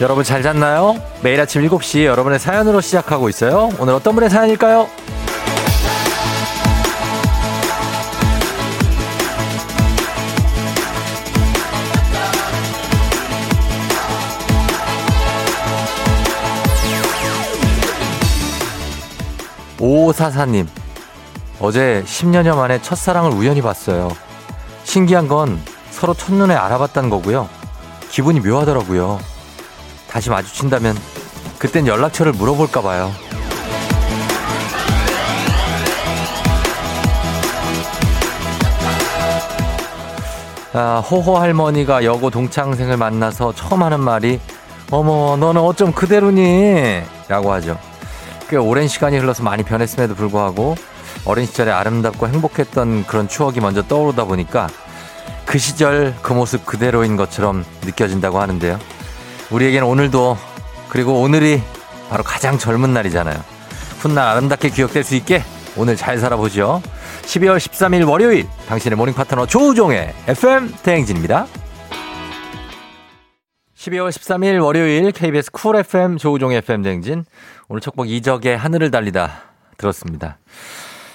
여러분 잘 잤나요? 매일 아침 7시 여러분의 사연으로 시작하고 있어요. 오늘 어떤 분의 사연일까요? 5544님, 어제 10년여 만에 첫사랑을 우연히 봤어요. 신기한 건 서로 첫눈에 알아봤다는 거고요. 기분이 묘하더라고요. 다시 마주친다면 그땐 연락처를 물어볼까 봐요. 아, 호호 할머니가 여고 동창생을 만나서 처음 하는 말이 어머 너는 어쩜 그대로니? 라고 하죠. 꽤 오랜 시간이 흘러서 많이 변했음에도 불구하고 어린 시절에 아름답고 행복했던 그런 추억이 먼저 떠오르다 보니까 그 시절 그 모습 그대로인 것처럼 느껴진다고 하는데요. 우리에게는 오늘도 그리고 오늘이 바로 가장 젊은 날이잖아요. 훗날 아름답게 기억될 수 있게 오늘 잘 살아보죠. 12월 13일 월요일 당신의 morning 파트너 조우종의 FM 대행진입니다. 12월 13일 월요일 KBS Cool FM 조우종의 FM 대행진 오늘 첫 곡 이적의 하늘을 달리다 들었습니다.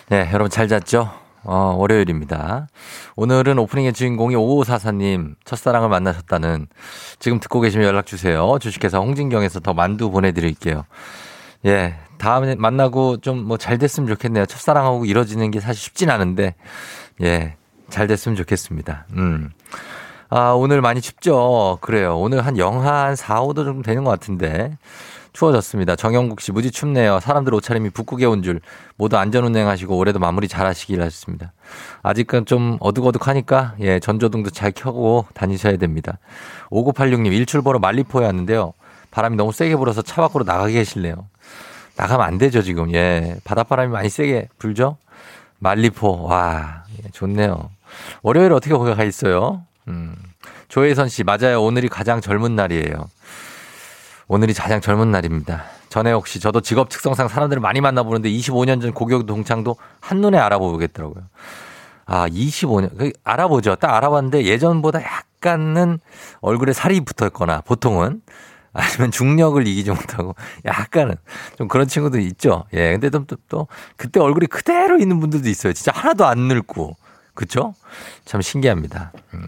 네, 여러분 잘 잤죠? 어, 월요일입니다. 오늘은 오프닝의 주인공이 5544님 첫사랑을 만나셨다는 지금 듣고 계시면 연락 주세요. 주식회사 홍진경에서 더 만두 보내드릴게요. 예. 다음에 만나고 좀 뭐 잘 됐으면 좋겠네요. 첫사랑하고 이뤄지는 게 사실 쉽진 않은데, 예. 잘 됐으면 좋겠습니다. 음. 아, 오늘 많이 춥죠? 그래요. 오늘 한 영하 한 4, 5도 정도 되는 것 같은데. 추워졌습니다. 정영국 씨, 무지 춥네요. 사람들 옷차림이 북극에 온 줄. 모두 안전운행 하시고 올해도 마무리 잘 하시길 하셨습니다. 아직은 좀 어둑어둑하니까, 예, 전조등도 잘 켜고 다니셔야 됩니다. 5986님, 일출 보러 말리포에 왔는데요. 바람이 너무 세게 불어서 차 밖으로 나가게 계실래요. 나가면 안 되죠, 지금. 예. 바닷바람이 많이 세게 불죠? 말리포, 와, 예, 좋네요. 월요일 어떻게 거기 가 있어요? 음. 조혜선 씨, 맞아요. 오늘이 가장 젊은 날이에요. 오늘이 가장 젊은 날입니다. 전해옥 씨, 저도 직업 특성상 사람들을 많이 만나보는데 25년 전 고교 동창도 한눈에 알아보겠더라고요. 아, 25년. 그 알아보죠. 딱 알아봤는데 예전보다 약간은 얼굴에 살이 붙어 있거나 보통은 아니면 중력을 이기지 못하고 약간은 좀 그런 친구도 있죠. 예. 근데 또, 또, 또 그때 얼굴이 그대로 있는 분들도 있어요. 진짜 하나도 안 늙고. 그쵸? 참 신기합니다. 음.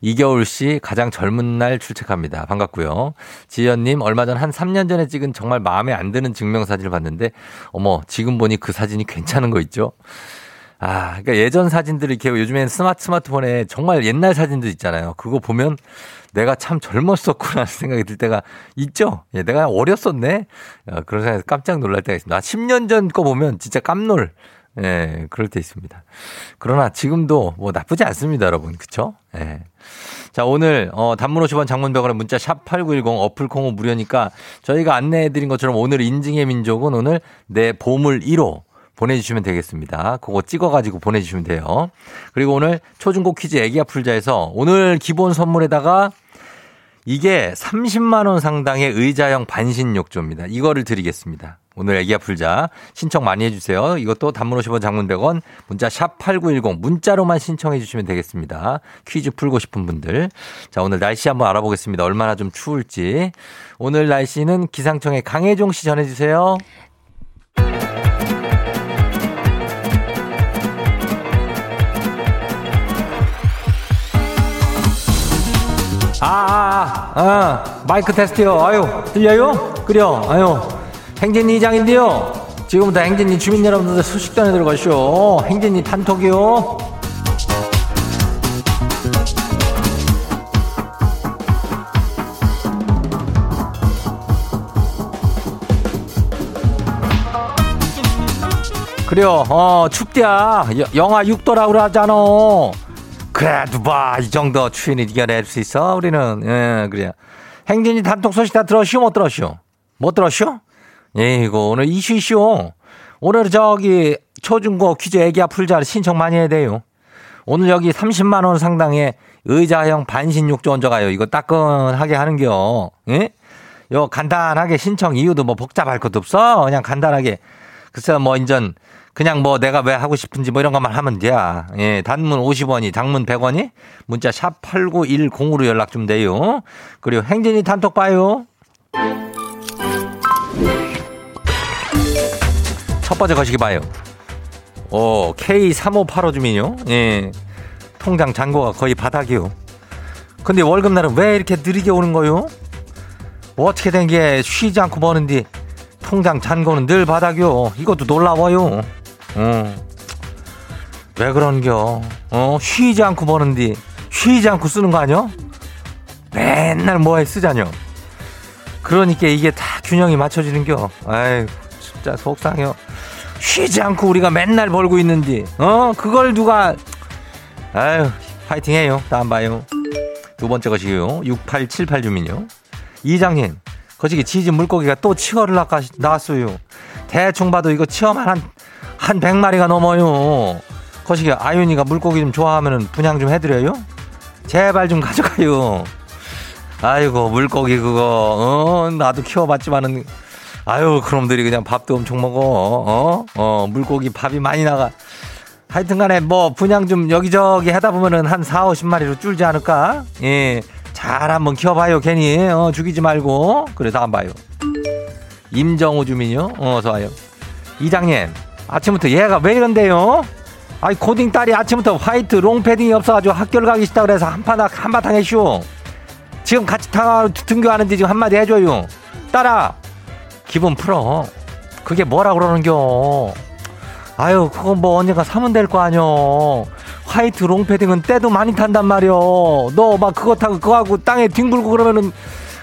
이겨울 씨 가장 젊은 날 출첵합니다. 반갑고요. 지연님 얼마 전 한 3년 전에 찍은 정말 마음에 안 드는 증명사진을 봤는데 어머 지금 보니 그 사진이 괜찮은 거 있죠? 아, 그러니까 예전 사진들 이렇게 요즘에는 스마트 스마트폰에 정말 옛날 사진들 있잖아요. 그거 보면 내가 참 젊었었구나 생각이 들 때가 있죠. 예, 내가 어렸었네. 어, 그런 생각에서 깜짝 놀랄 때가 있습니다. 10년 아, 전거 보면 진짜 깜놀. 예, 그럴 때 있습니다. 그러나 지금도 뭐 나쁘지 않습니다, 여러분. 그쵸? 예. 자, 오늘, 어, 단문 50원 장문병원의 문자 샵8910 어플 콩은 무료니까 저희가 안내해 드린 것처럼 오늘 인증의 민족은 오늘 내 보물 1호 보내주시면 되겠습니다. 그거 찍어가지고 보내주시면 돼요. 그리고 오늘 초중고 퀴즈 애기야 풀자에서 오늘 기본 선물에다가 이게 30만원 상당의 의자형 반신 욕조입니다. 이거를 드리겠습니다. 오늘 애기야 풀자 신청 많이 해주세요. 이것도 단문 50원 장문 100원 문자 샵 8910 문자로만 신청해 주시면 되겠습니다. 퀴즈 풀고 싶은 분들. 자 오늘 날씨 한번 알아보겠습니다. 얼마나 좀 추울지. 오늘 날씨는 기상청의 강혜종 씨 전해주세요. 아, 아, 아, 아, 마이크 테스트요. 아유, 들려요? 그래요. 아유, 행진이 이장인데요. 지금부터 행진이 주민 여러분들 소식 전해 들어가시오. 행진이 단톡이요. 그래요. 어, 춥대야. 영하 6도라 그러잖아. 그래도 봐. 이 정도 추위는 이겨낼 수 있어. 우리는. 예, 그래요. 행진이 단톡 소식 다 들었슈? 못 들었슈? 못 들었슈? 예, 이거 오늘 이슈 이슈. 오늘 저기 초중고 퀴즈 애기야 풀자 신청 많이 해야 돼요. 오늘 여기 30만 원 상당의 의자형 반신 욕조 얹어가요. 이거 따끈하게 하는겨. 예? 요 간단하게 신청 이유도 뭐 복잡할 것도 없어. 그냥 간단하게. 글쎄 뭐 인전 그냥 뭐 내가 왜 하고 싶은지 뭐 이런 것만 하면 돼. 예, 단문 50원이, 장문 100원이, 문자 샵 8910으로 연락 좀 돼요. 그리고 행진이 단톡 봐요. 첫 번째 거시기 봐요. 오, K3585 주민요? 예. 통장 잔고가 거의 바닥이요. 근데 월급날은 왜 이렇게 느리게 오는 거요? 뭐 어떻게 된 게 쉬지 않고 버는디 통장 잔고는 늘 바닥이요. 이것도 놀라워요. 어. 왜 그런겨? 어, 쉬지 않고 버는디 쉬지 않고 쓰는 거 아니야? 맨날 뭐에 쓰자뇨. 그러니까 이게 다 균형이 맞춰지는겨. 아이, 진짜 속상해요. 쉬지 않고 우리가 맨날 벌고 있는디, 어? 그걸 누가, 아유, 파이팅 해요. 다음 봐요. 두 번째 것이요. 6878 주민요. 이장님, 거시기 치즈 물고기가 또 치어를 나왔어요. 대충 봐도 이거 치어만 한, 한 100마리가 넘어요. 거시기 아윤이가 물고기 좀 좋아하면 분양 좀 해드려요? 제발 좀 가져가요. 아이고, 물고기 그거, 어, 나도 키워봤지만은, 아유, 그놈들이 그냥 밥도 엄청 먹어. 어? 어, 물고기 밥이 많이 나가. 하여튼 간에 뭐 분양 좀 여기저기 하다 보면은 한 4, 50마리로 줄지 않을까? 예. 잘 한번 키워봐요. 괜히, 어, 죽이지 말고. 그래, 다음 봐요. 임정우 주민요? 어, 어서 와요. 이장님, 아침부터 얘가 왜 이런데요? 아이, 고딩 딸이 아침부터 화이트 롱패딩이 없어가지고 학교를 가기 싫다 그래서 한바탕, 한바탕 해쇼. 지금 같이 타, 등교하는데 지금 한마디 해줘요. 딸아, 기분 풀어. 그게 뭐라 그러는겨. 아유, 그건 뭐 언젠가 사면 될 거 아뇨. 화이트 롱패딩은 때도 많이 탄단 말이여. 너막 그거 타고 그거 하고 땅에 뒹굴고 그러면은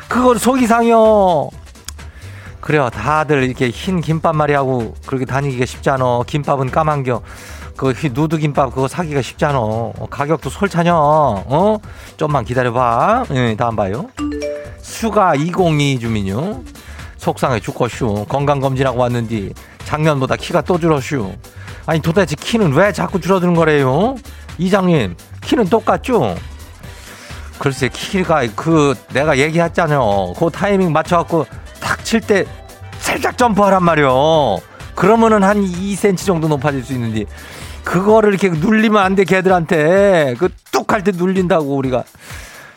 그걸 속이 상여. 그래요. 다들 이렇게 흰 김밥 말이 하고 그렇게 다니기가 쉽지 않아. 김밥은 까만겨. 그 누드 김밥 그거 사기가 쉽지 않아. 어, 가격도 솔차냐. 어? 좀만 기다려봐. 예, 다음 봐요. 수가 202 주민요. 속상해 죽겠슈. 건강검진하고 왔는데 작년보다 키가 또 줄었슈. 아니 도대체 키는 왜 자꾸 줄어드는 거래요? 이장님 키는 똑같죠? 글쎄 키가 그 내가 얘기했잖아요. 그 타이밍 맞춰갖고 탁 칠 때 살짝 점프하란 말이요. 그러면은 한 2cm 정도 높아질 수 있는데 그거를 이렇게 눌리면 안 돼 걔들한테 그 뚝 할 때 눌린다고 우리가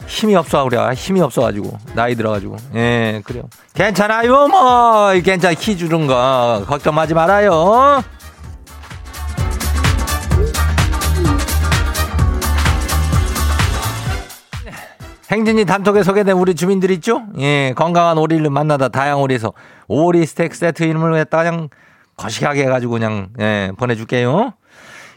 힘이 없어 우리 힘이 없어가지고. 나이 들어가지고. 예 그래요. 괜찮아요 뭐. 괜찮아. 키 주는 거. 걱정하지 말아요. 행진이 단톡에 소개된 우리 주민들 있죠? 예, 건강한 오리를 만나다 다양오리에서 오리 스테이크 세트 이름을 그냥 거시하게 해가지고 그냥 예, 보내줄게요.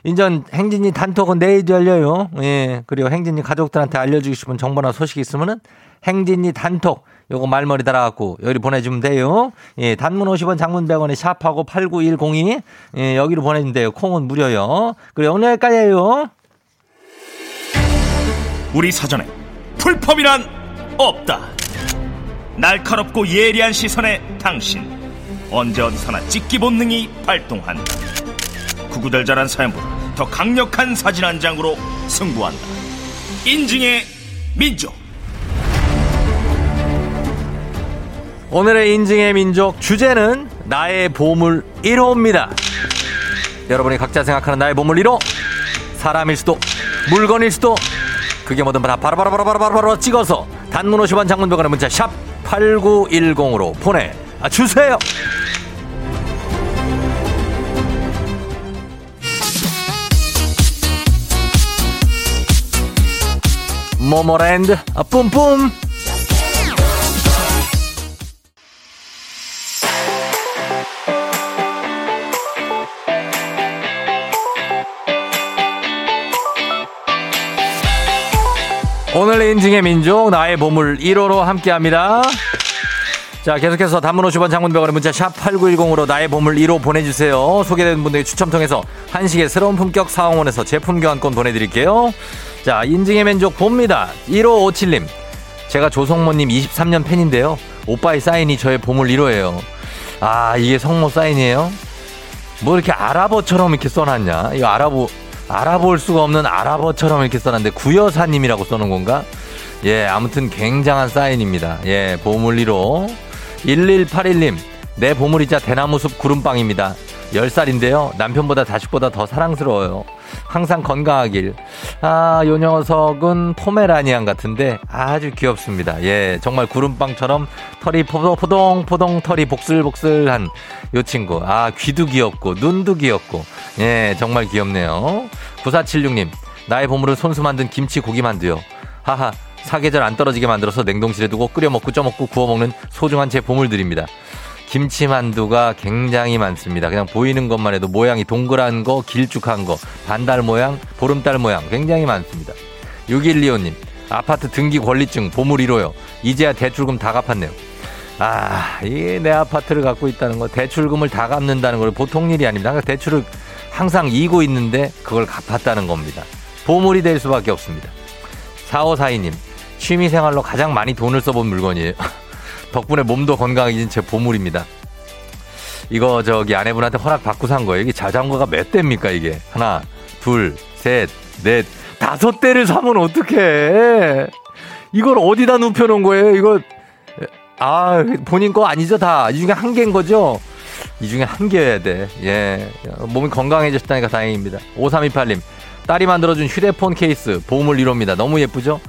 인전 행진이 단톡은 내일도 열려요. 예. 그리고 행진이 가족들한테 알려주고 싶은 정보나 소식이 있으면은 행진이 단톡 요거 말머리 달아갖고 여기 보내주면 돼요. 예. 단문 50원 장문 100원에 샵하고 89102 예. 여기로 보내주면 돼요. 콩은 무료요. 그리고 오늘 여기까지예요. 우리 사전에 풀펌이란 없다. 날카롭고 예리한 시선에 당신 언제 어디서나 찍기 본능이 발동한다. 구구절절한 사연보다 더 강력한 사진 한 장으로 승부한다. 인증의 민족. 오늘의 인증의 민족 주제는 나의 보물 1호입니다. 여러분이 각자 생각하는 나의 보물 1호 사람일 수도 물건일 수도 그게 뭐든 다 바로바로바로바로바로 바로 바로 바로 찍어서 단문 50원 장문 병원의 문자 샵 8910으로 보내주세요. 모모랜드 아, 뿜뿜 오늘 인증의 민족 나의 보물 1호로 함께합니다. 자 계속해서 단문 50원 장문병원의 문자 샵 8910으로 나의 보물 1호 보내주세요. 소개된 분들의 추첨 통해서 한식의 새로운 품격 사원에서 제품 교환권 보내드릴게요. 자, 인증의 민족 봅니다. 1557님. 제가 조성모님 23년 팬인데요. 오빠의 사인이 저의 보물 1호예요. 아, 이게 성모 사인이에요? 뭐 이렇게 아랍어처럼 이렇게 써놨냐? 이거 아랍어, 알아볼 수가 없는 아랍어처럼 이렇게 써놨는데 구여사님이라고 써놓은 건가? 예, 아무튼 굉장한 사인입니다. 예, 보물 1호. 1181님. 내 보물이자 대나무숲 구름빵입니다. 10살인데요. 남편보다 자식보다 더 사랑스러워요. 항상 건강하길. 아, 요 녀석은 포메라니안 같은데 아주 귀엽습니다. 예, 정말 구름빵처럼 털이 포동, 포동, 털이 복슬복슬한 요 친구. 아, 귀도 귀엽고, 눈도 귀엽고. 예, 정말 귀엽네요. 9476님, 나의 보물은 손수 만든 김치 고기 만두요. 하하, 사계절 안 떨어지게 만들어서 냉동실에 두고 끓여 먹고 쪄 먹고 구워 먹는 소중한 제 보물들입니다. 김치만두가 굉장히 많습니다. 그냥 보이는 것만 해도 모양이 동그란 거, 길쭉한 거, 반달 모양, 보름달 모양 굉장히 많습니다. 6125님, 아파트 등기 권리증 보물 1호요. 이제야 대출금 다 갚았네요. 아, 이내 아파트를 갖고 있다는 거, 대출금을 다 갚는다는 걸 보통 일이 아닙니다. 대출을 항상 이고 있는데 그걸 갚았다는 겁니다. 보물이 될 수밖에 없습니다. 4542님, 취미생활로 가장 많이 돈을 써본 물건이에요. 덕분에 몸도 건강해진 제 보물입니다. 이거 저기 아내분한테 허락 받고 산 거예요. 이게 자전거가 몇 대입니까 이게? 하나, 둘, 셋, 넷, 다섯 대를 사면 어떡해. 이걸 어디다 눕혀놓은 거예요? 이거 아 본인 거 아니죠 다. 이 중에 한 개인 거죠? 이 중에 한 개여야 돼. 예. 몸이 건강해졌다니까 다행입니다. 5328님. 딸이 만들어준 휴대폰 케이스 보물 1호입니다. 너무 예쁘죠?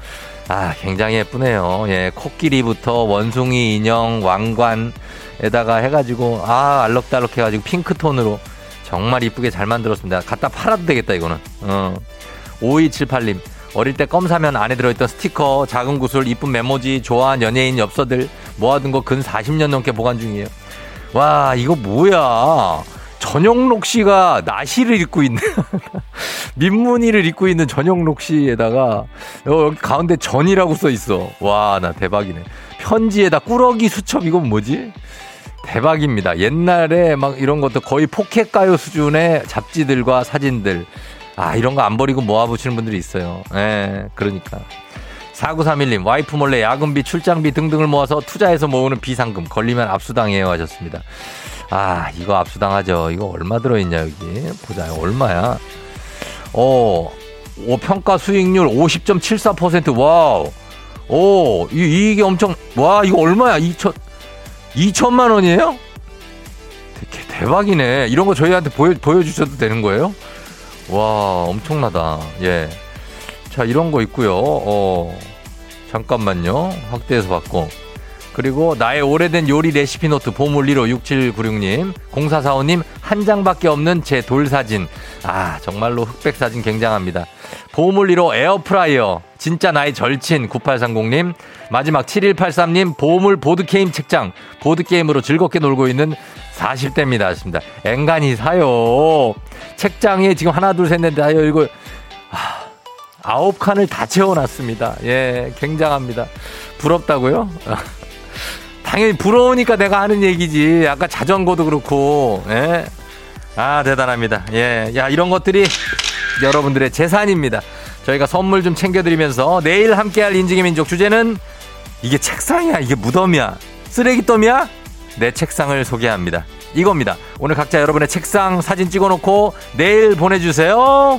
아, 굉장히 예쁘네요. 예, 코끼리부터 원숭이 인형, 왕관에다가 해가지고, 아, 알록달록 해가지고 핑크톤으로 정말 이쁘게 잘 만들었습니다. 갖다 팔아도 되겠다, 이거는. 어. 5278님, 어릴 때 껌 사면 안에 들어있던 스티커, 작은 구슬, 이쁜 메모지, 좋아한 연예인 엽서들 모아둔 거 근 40년 넘게 보관 중이에요. 와, 이거 뭐야. 전영록 씨가 나시를 입고 있는 민무늬를 입고 있는 전영록 씨에다가 여기 가운데 전이라고 써 있어. 와, 나 대박이네. 편지에다 꾸러기 수첩 이건 뭐지? 대박입니다. 옛날에 막 이런 것도 거의 포켓 가요 수준의 잡지들과 사진들. 아, 이런 거 안 버리고 모아보시는 분들이 있어요. 예, 그러니까. 4931님, 와이프 몰래 야근비, 출장비 등등을 모아서 투자해서 모으는 비상금. 걸리면 압수당해요 하셨습니다. 아, 이거 압수당하죠. 이거 얼마 들어있냐, 여기. 보자, 얼마야. 어, 오, 평가 수익률 50.74%. Wow. 오, 이, 이익이 엄청, 와, 이거 얼마야? 2천, 2천만 원이에요? 대, 대박이네. 이런 거 저희한테 보여, 보여주셔도 되는 거예요? 와, 엄청나다. 예. 자, 이런 거 있고요. 어, 잠깐만요. 확대해서 받고. 그리고 나의 오래된 요리 레시피 노트 보물 1호 6796님, 0445님 한 장밖에 없는 제 돌 사진. 아, 정말로 흑백 사진 굉장합니다. 보물 1호 에어프라이어. 진짜 나의 절친 9830님. 마지막 7183님 보물 보드게임 책장. 보드게임으로 즐겁게 놀고 있는 40대입니다. 하십니다. 앵간히 사요. 책장에 지금 하나, 둘, 셋, 넷, 다 이거, 아, 아홉 칸을 다 채워놨습니다. 예, 굉장합니다. 부럽다고요? 당연히 부러우니까 내가 하는 얘기지. 아까 자전거도 그렇고, 예. 아, 대단합니다. 예. 야, 이런 것들이 여러분들의 재산입니다. 저희가 선물 좀 챙겨드리면서 내일 함께할 인증의 민족 주제는 이게 책상이야. 이게 무덤이야. 쓰레기더미야? 내 책상을 소개합니다. 이겁니다. 오늘 각자 여러분의 책상 사진 찍어놓고 내일 보내주세요.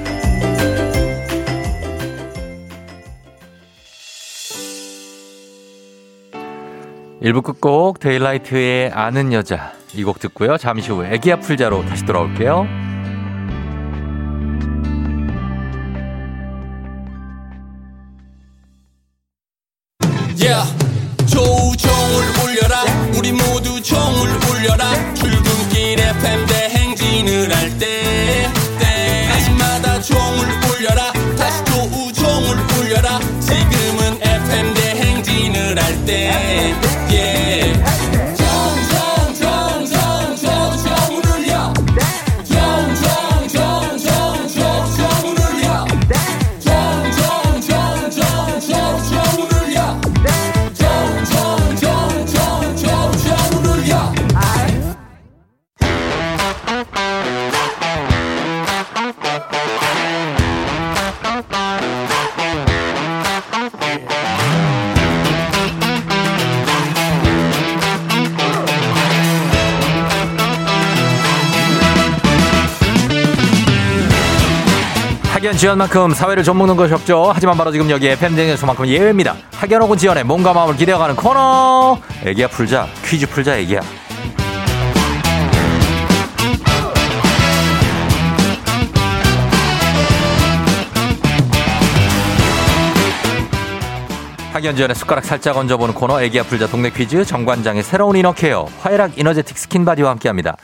일부 끝곡 데일라이트의 아는 여자 이 곡 듣고요. 잠시 후에 애기야 풀자로 다시 돌아올게요. 지연 만큼 사회를 좀 먹는 것이 없죠. 하지만 바로 지금 여기 FM 대행진에서만큼은 예외입니다. 학연 지연의 몸과 마음을 기대어가는 코너. 애기야 풀자. 퀴즈 풀자 애기야. 학연지연의 숟가락 살짝 얹어보는 코너 애기야 풀자 동네 퀴즈 정관장의 새로운 inner care 화해락 이너제틱 스킨바디와 함께합니다.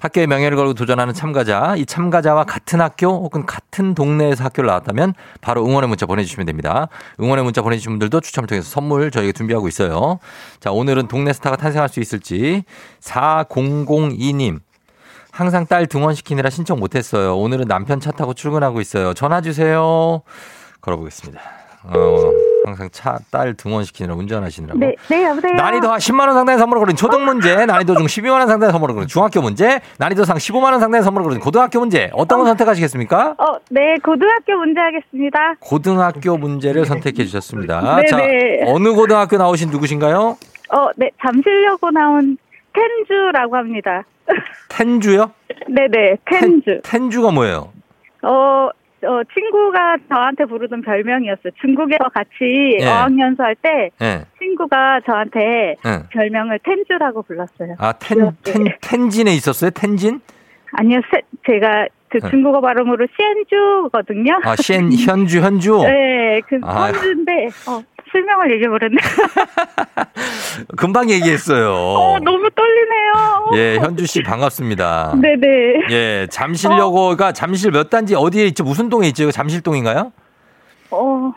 학교의 명예를 걸고 도전하는 참가자 이 참가자와 같은 학교 혹은 같은 동네에서 학교를 나왔다면 바로 응원의 문자 보내주시면 됩니다. 응원의 문자 보내주신 분들도 추첨을 통해서 선물 저희가 준비하고 있어요. 자 오늘은 동네 스타가 탄생할 수 있을지 4002님 항상 딸 등원시키느라 신청 못했어요. 오늘은 남편 차 타고 출근하고 있어요. 전화 주세요. 걸어보겠습니다. 어, 항상 차, 딸 등원시키느라 운전하시느라고. 네, 네, 여보세요. 난이도 한 10만 원 상당의 선물을 거는 초등 문제, 난이도 중 12만 원 상당의 선물을 거는 중학교 문제, 난이도 상 15만 원 상당의 선물을 거는 고등학교 문제. 어떤 거 선택하시겠습니까? 어, 네, 고등학교 문제 하겠습니다. 고등학교 문제를 선택해 주셨습니다. 네, 자, 네. 어느 고등학교 나오신 누구신가요? 어, 네, 잠실여고 나온 텐주라고 합니다. 텐주요? 네네, 텐주. 텐주가 뭐예요? 어, 어, 친구가 저한테 부르던 별명이었어요. 중국에서 같이 예. 어학연수 할때 예. 친구가 저한테 예. 별명을 텐주라고 불렀어요. 아, 텐, 텐, 텐진에 있었어요? 텐진? 아니요, 세- 제가 그 네. 중국어 발음으로 시엔주거든요. 아, 시엔, 현주, 현주? 네, 그 아. 현주인데, 어, 실명을 얘기해버렸네. 금방 얘기했어요. 어, 너무 떨리네요. 예, 현주 씨 반갑습니다. 네네. 예, 잠실여고가 잠실 몇 단지 어디에 있죠? 무슨 동에 있죠? 잠실동인가요? 어,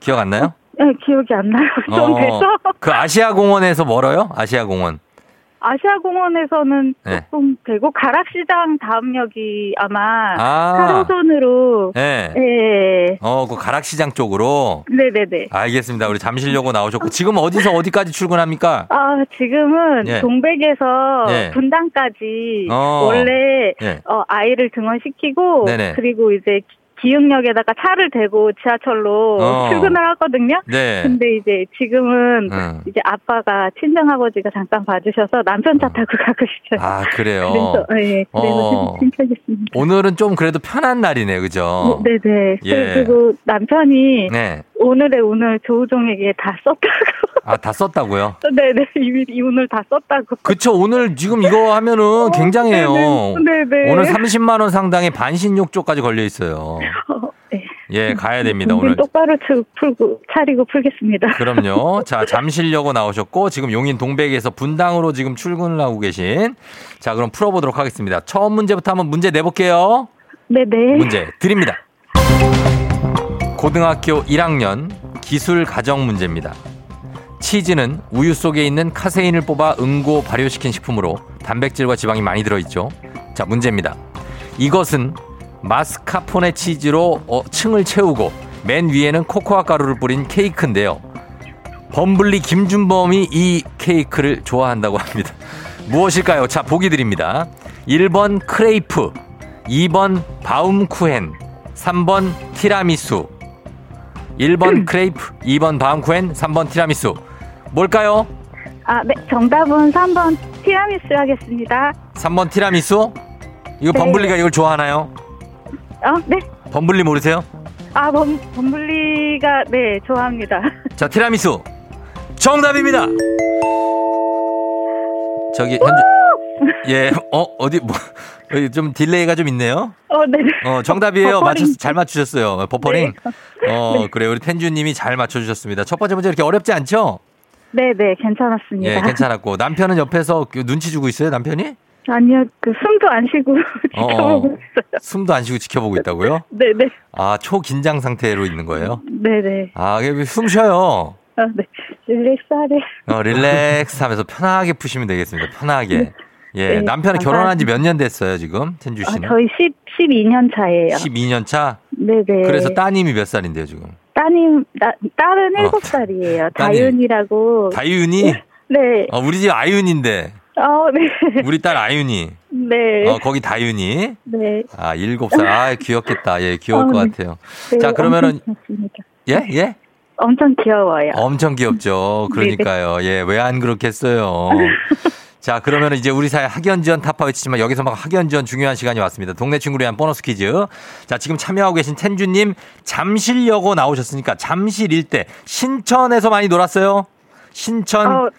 기억 안 나요? 네, 기억이 안 나요. 좀 돼서. 그 아시아공원에서 멀어요? 아시아공원. 아시아공원에서는 네. 조금 되고, 가락시장 다음역이 아마 아, 4호선으로, 예. 네. 어, 그 가락시장 쪽으로. 네네네. 알겠습니다. 우리 잠실여고 나오셨고 지금 어디서 어디까지 출근합니까? 아, 지금은 예. 동백에서 예. 분당까지 어. 원래 예. 어, 아이를 등원시키고 네네. 그리고 이제 기흥역에다가 차를 대고 지하철로 어. 출근을 하거든요. 네. 근데 이제 지금은 음. 이제 아빠가 친정 아버지가 잠깐 봐주셔서 남편 차 타고 가고 있어요. 아, 그래요. 그래서 예, 그래서 어. 신청했습니다. 오늘은 좀 그래도 편한 날이네, 그죠? 네네. 예. 그리고 남편이 네. 오늘의 오늘 조우종에게 다 썼다고. 아, 다 썼다고요? 네네. 이미 이 오늘 다 썼다고. 그쵸. 오늘 지금 이거 하면은 굉장해요. 어, 네네. 네네. 오늘 30만원 상당의 반신욕 쪽까지 걸려 있어요. 어, 네. 예, 가야 됩니다, 오늘. 똑바로 치- 풀고 차리고 풀겠습니다. 그럼요. 자, 잠실여고 나오셨고, 지금 용인 동백에서 분당으로 지금 출근을 하고 계신. 자, 그럼 풀어보도록 하겠습니다. 처음 문제부터 한번 문제 내볼게요. 네네. 문제 드립니다. 고등학교 1학년 기술 가정 문제입니다. 치즈는 우유 속에 있는 카세인을 뽑아 응고 발효시킨 식품으로 단백질과 지방이 많이 들어있죠. 자, 문제입니다. 이것은 마스카포네 치즈로 어, 층을 채우고 맨 위에는 코코아 가루를 뿌린 케이크인데요. 범블리 김준범이 이 케이크를 좋아한다고 합니다. 무엇일까요? 자, 보기 드립니다. 1번 크레이프, 2번 바움쿠헨, 3번 티라미수. 1번 크레이프, 2번 바움쿠헨, 3번 티라미수. 뭘까요? 아, 네. 정답은 3번 티라미수 하겠습니다. 3번 티라미수? 이거 네. 범블리가 이걸 좋아하나요? 어, 네. 범블리 모르세요? 아, 범, 범블리가, 네, 좋아합니다. 자, 티라미수. 정답입니다. 저기 현재 예, 어 어디 뭐 여기 좀 delay가 좀 있네요. 어, 네. 어 정답이에요. 버퍼링. 맞췄 잘 맞추셨어요. 버퍼링. 어 그래요. 우리 텐주님이 잘 맞춰주셨습니다. 첫 번째 문제 이렇게 어렵지 않죠? 네, 네, 괜찮았습니다. 예, 괜찮았고 남편은 옆에서 그 눈치 주고 있어요. 남편이 아니요, 그 숨도 안 쉬고 어, 어. 지켜보고 있어요. 숨도 안 쉬고 지켜보고 있다고요? 네, 네. 아 초긴장 상태로 있는 거예요? 네, 네. 아 숨 쉬어요. 아, 네. 릴렉스 하래. 어, 릴렉스 하면서 편하게 푸시면 되겠습니다. 편하게. 예, 네, 남편은 결혼한 지 몇 년 됐어요, 지금? 텐주 아, 씨는? 저희 10, 12년 차예요. 12년 차? 네, 네. 그래서 따님이 몇 살인데요, 지금? 따님, 나, 딸은 어, 7살이에요. 따님. 다윤이라고. 다윤이? 네. 어, 우리 집 아윤인데. 어, 네. 우리 딸 아윤이. 네. 어, 거기 다윤이. 네. 아, 일곱 살. 아, 귀엽겠다. 예, 귀여울 어, 것 네. 같아요. 네, 자, 그러면은. 예? 예? 엄청 귀여워요. 엄청 귀엽죠. 그러니까요. 예, 왜 안 그렇겠어요. 자, 그러면 이제 우리 사회 학연 지원 타파 외치지만 여기서 막 학연 지원 중요한 시간이 왔습니다. 동네 친구를 위한 보너스 퀴즈. 자, 지금 참여하고 계신 텐주님 잠실여고 나오셨으니까 잠실 일대 신천에서 많이 놀았어요? 신천 어,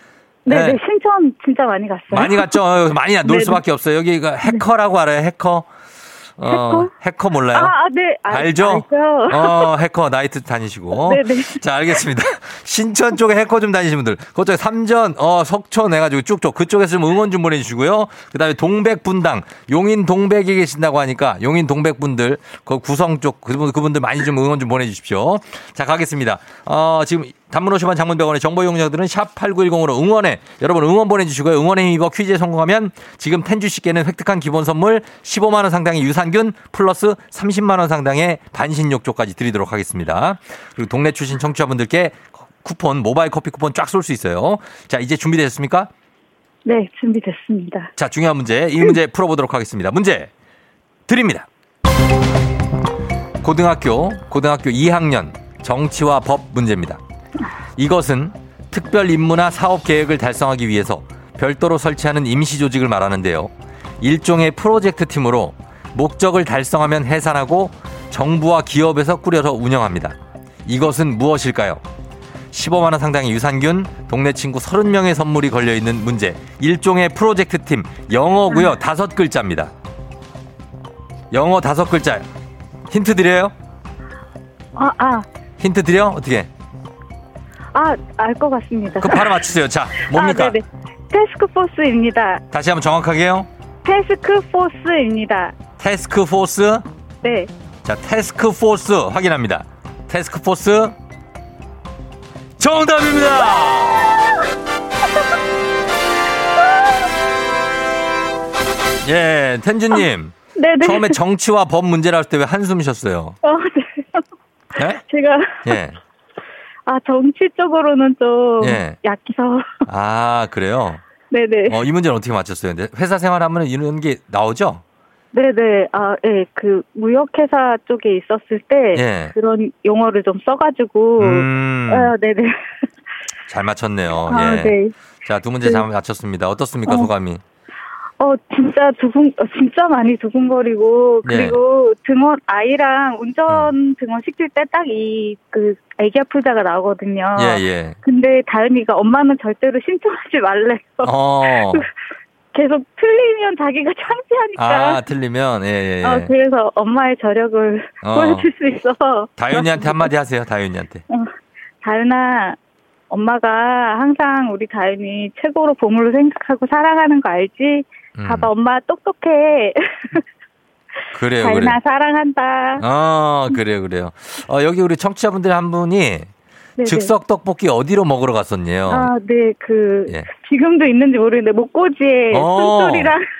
네, 네. 네. 신천 진짜 많이 갔어요. 많이 갔죠? 어, 많이 놀 네네. 수밖에 없어요. 여기가 해커라고 알아요? 해커? 어, 해커? 해커 몰라요? 아, 아, 네. 알- 알죠? 알죠. 어, 해커 나이트 다니시고. 네네. 자, 알겠습니다. 신천 쪽에 해커 좀 다니시는 분들. 그쪽에 삼전, 어, 석촌 해가지고 쭉쭉 그쪽에서 좀 응원 좀 보내주시고요. 그 다음에 동백 분당, 용인 동백에 계신다고 하니까 용인 동백 분들, 그 구성 쪽 그분, 그분들 많이 좀 응원 좀 보내주십시오. 자, 가겠습니다. 어, 지금 단문 50원 장문병원의 정보 이용자들은 샵 8910으로 응원해. 여러분 응원 보내주시고요. 응원에 힘입어 퀴즈에 성공하면 지금 텐주 씨께는 획득한 기본 선물 15만원 상당의 유산균 플러스 30만원 상당의 반신욕조까지 드리도록 하겠습니다. 그리고 동네 출신 청취자분들께 쿠폰, 모바일 커피 쿠폰 쫙 쏠 수 있어요. 자, 이제 준비되셨습니까? 네, 준비됐습니다. 자, 중요한 문제. 이 문제 풀어보도록 하겠습니다. 문제 드립니다. 고등학교, 고등학교 2학년 정치와 법 문제입니다. 이것은 특별 임무나 사업 계획을 달성하기 위해서 별도로 설치하는 임시 조직을 말하는데요. 일종의 프로젝트 팀으로 목적을 달성하면 해산하고 정부와 기업에서 꾸려서 운영합니다. 이것은 무엇일까요? 15만 원 상당의 유산균, 동네 친구 30명의 선물이 걸려 있는 문제. 일종의 프로젝트 팀 영어고요. 다섯 글자입니다. 영어 다섯 글자. 힌트 드려요? 아, 아, 힌트 드려? 어떻게? 아, 알 것 같습니다. 그 바로 맞추세요. 자, 뭡니까? 아, 네네. 테스크포스입니다. 다시 한번 정확하게요. 테스크포스입니다. 태스크 포스. 네. 자, 태스크 포스 확인합니다. 태스크 포스 정답입니다. 예, 텐주님. 네네. 처음에 정치와 법 문제를 할때 왜 한숨 쉬었어요? 어, 네. 예? 제가, 예. 아, 정치 쪽으로는 좀 예. 약해서. 아, 그래요? 네네. 어, 이 문제는 어떻게 맞췄어요? 근데 회사 생활하면 이런 게 나오죠? 네네. 아, 예, 그, 무역회사 쪽에 있었을 때. 예. 그런 용어를 좀 써가지고. 음, 아, 네네. 잘 맞췄네요. 아, 예. 네. 자, 두 문제 잘 맞췄습니다. 어떻습니까, 어. 소감이? 어, 진짜 두근, 어, 진짜 많이 두근거리고, 예. 그리고 등원, 아이랑 운전 음. 등원 시킬 때 딱 이, 그, 애기 아플자가 나오거든요. 예, 예. 근데 다은이가 엄마는 절대로 신청하지 말래요. 어. 계속 틀리면 자기가 창피하니까. 아, 틀리면, 예, 예, 예. 어, 그래서 엄마의 저력을 어. 보여줄 수 있어서. 다윤이한테 한마디 하세요, 다윤이한테. 어, 다은아, 엄마가 항상 우리 다은이 최고로 보물로 생각하고 사랑하는 거 알지? 음. 봐봐, 엄마 똑똑해. 그래요, 그래요. 다은아, 사랑한다. 어, 그래요, 그래요. 어, 여기 우리 청취자분들 한 분이 네네. 즉석 떡볶이 어디로 먹으러 갔었네요. 아, 네, 그, 예. 지금도 있는지 모르겠는데, 목고지에 어. 순소리랑,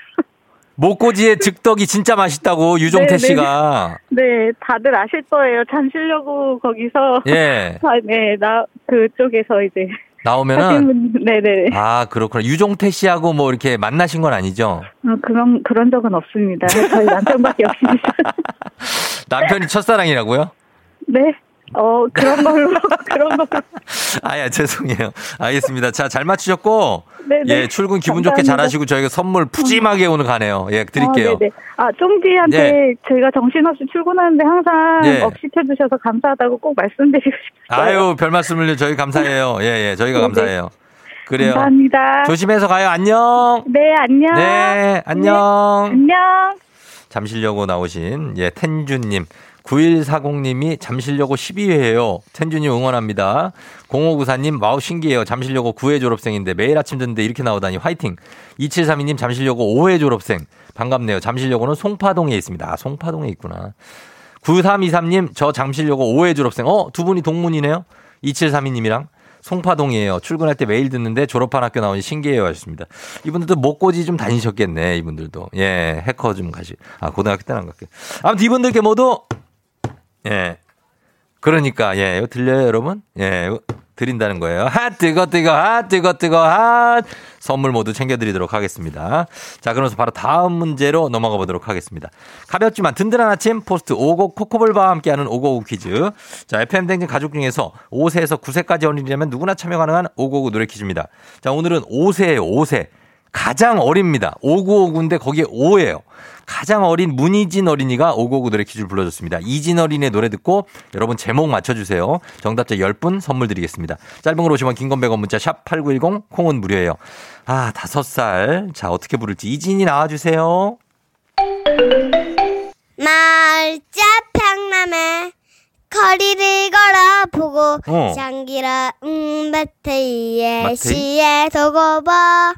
목고지의 즉떡이 진짜 맛있다고 유종태 네, 네. 씨가. 네, 다들 아실 거예요. 잠시려고 거기서. 예. 아, 네, 나, 그쪽에서 이제. 나오면은 네네. 아, 그렇구나. 유종태 씨하고 뭐 이렇게 만나신 건 아니죠? 어, 그런, 그런 적은 없습니다. 저희 남편밖에 없습니다. 남편이 첫사랑이라고요? 네. 어, 그런 걸로, 그런 걸로. 아야, 죄송해요. 알겠습니다. 자, 잘 맞추셨고. 네네. 예, 출근 기분 좋게 감사합니다. 잘하시고 저희가 선물 푸짐하게 오늘 가네요. 예, 드릴게요. 아, 네네. 아, 쫑디한테 네. 제가 정신없이 출근하는데 항상 네. up 시켜주셔서 감사하다고 꼭 말씀드리고 싶어요. 아유, 별 말씀을요. 저희 감사해요. 예, 예, 저희가 네네. 감사해요. 그래요. 감사합니다. 조심해서 가요. 안녕. 네, 안녕. 네, 안녕. 안녕. 잠실여고 나오신 예 텐준님 9140님이 잠실여고 12회예요. 텐준님 응원합니다. 0594님 와우 신기해요. 잠실여고 9회 졸업생인데 매일 아침 듣는데 이렇게 나오다니 화이팅. 2732님 잠실여고 5회 졸업생 반갑네요. 잠실여고는 송파동에 있습니다. 아, 송파동에 있구나. 9323님 저 잠실여고 5회 졸업생. 어 두 분이 동문이네요. 2732님이랑 송파동이에요. 출근할 때 매일 듣는데 졸업한 학교 나오니 신기해요 하셨습니다. 이분들도 목고지 좀 다니셨겠네. 이분들도. 예, 해커 좀 가시. 아, 고등학교 때는 안 갈게요. 아무튼 이분들께 모두 예. 그러니까 예, 이거 들려요, 여러분? 예. 드린다는 거예요. 핫 뜨거 뜨거 핫 뜨거 뜨거 핫 선물 모두 챙겨드리도록 하겠습니다. 자 그러면서 바로 다음 문제로 넘어가 보도록 하겠습니다. 가볍지만 든든한 아침 포스트 오곡 코코볼바와 함께하는 오곡 퀴즈. 자 FM 대행진 가족 중에서 5세에서 9세까지 어린이라면 누구나 참여 가능한 오곡 노래 퀴즈입니다. 자 오늘은 5세예요 5세. 가장 어립니다. 5959인데 거기에 5예요. 가장 어린 문희진 어린이가 5959 노래 퀴즈를 불러줬습니다. 이진 어린이의 노래 듣고 여러분 제목 맞춰주세요. 정답자 10분 선물 드리겠습니다. 짧은 걸 오시면 긴건 100원 문자 샵 8910 콩은 무료예요. 아, 5살. 자, 어떻게 부를지 이진이 나와주세요. 말자 평남에 거리를 걸어보고 어. 장기라 음 마테이의 마테이? 시에 도고봐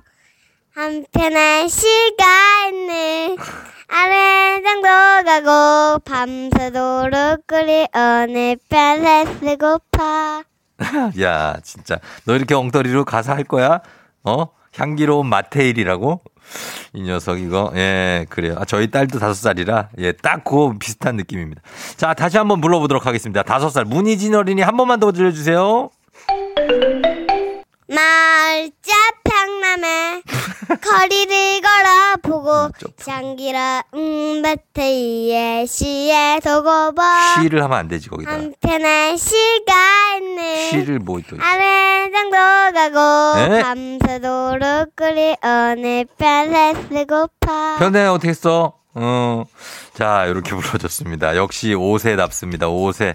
한편의 시간을 아래장도 가고 밤새도록 끓이 어느 편에 쓰고파 야, 진짜. 너 이렇게 엉터리로 가사 할 거야? 어? 향기로운 마테일이라고? 이 녀석 이거 예 그래요 아, 저희 딸도 다섯 살이라 예딱 그거 비슷한 느낌입니다 자 다시 한번 불러보도록 하겠습니다 다섯 살 문희진 어린이 한 번만 더 들려주세요 말자 평남에 거리를 걸어보고 좀. 장기라 음 마테이의 시에 도고봐 쉬를 하면 안 되지 거기다 한편의 시간을 쉬를 뭐또 아래장도 가고 네? 밤새도록 끓이 어느 편에 쓰고파 편에 어떻게 써? 어. 자, 이렇게 불러줬습니다. 역시 5세답습니다. 5세.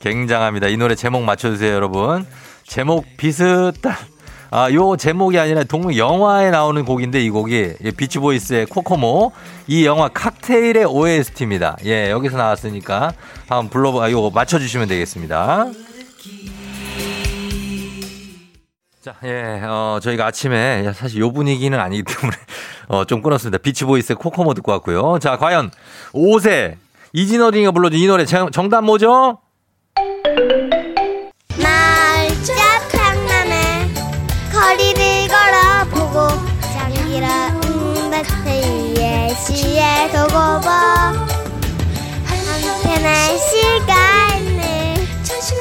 굉장합니다. 이 노래 제목 맞춰주세요, 여러분. 제목 비슷한. 아, 요 제목이 아니라 동물 영화에 나오는 곡인데 이 곡이 예, 비치보이스의 코코모 이 영화 칵테일의 OST입니다. 예, 여기서 나왔으니까 한번 불러봐, 아, 요거 맞춰주시면 되겠습니다. 자, 예, 어, 저희가 아침에 사실 요 분위기는 아니기 때문에 어, 좀 끊었습니다. 비치보이스의 코코모 듣고 왔고요. 자, 과연 5세 이진어린이가 불러준 이 노래 정- 정답 뭐죠? 도고봐 한편의 시간을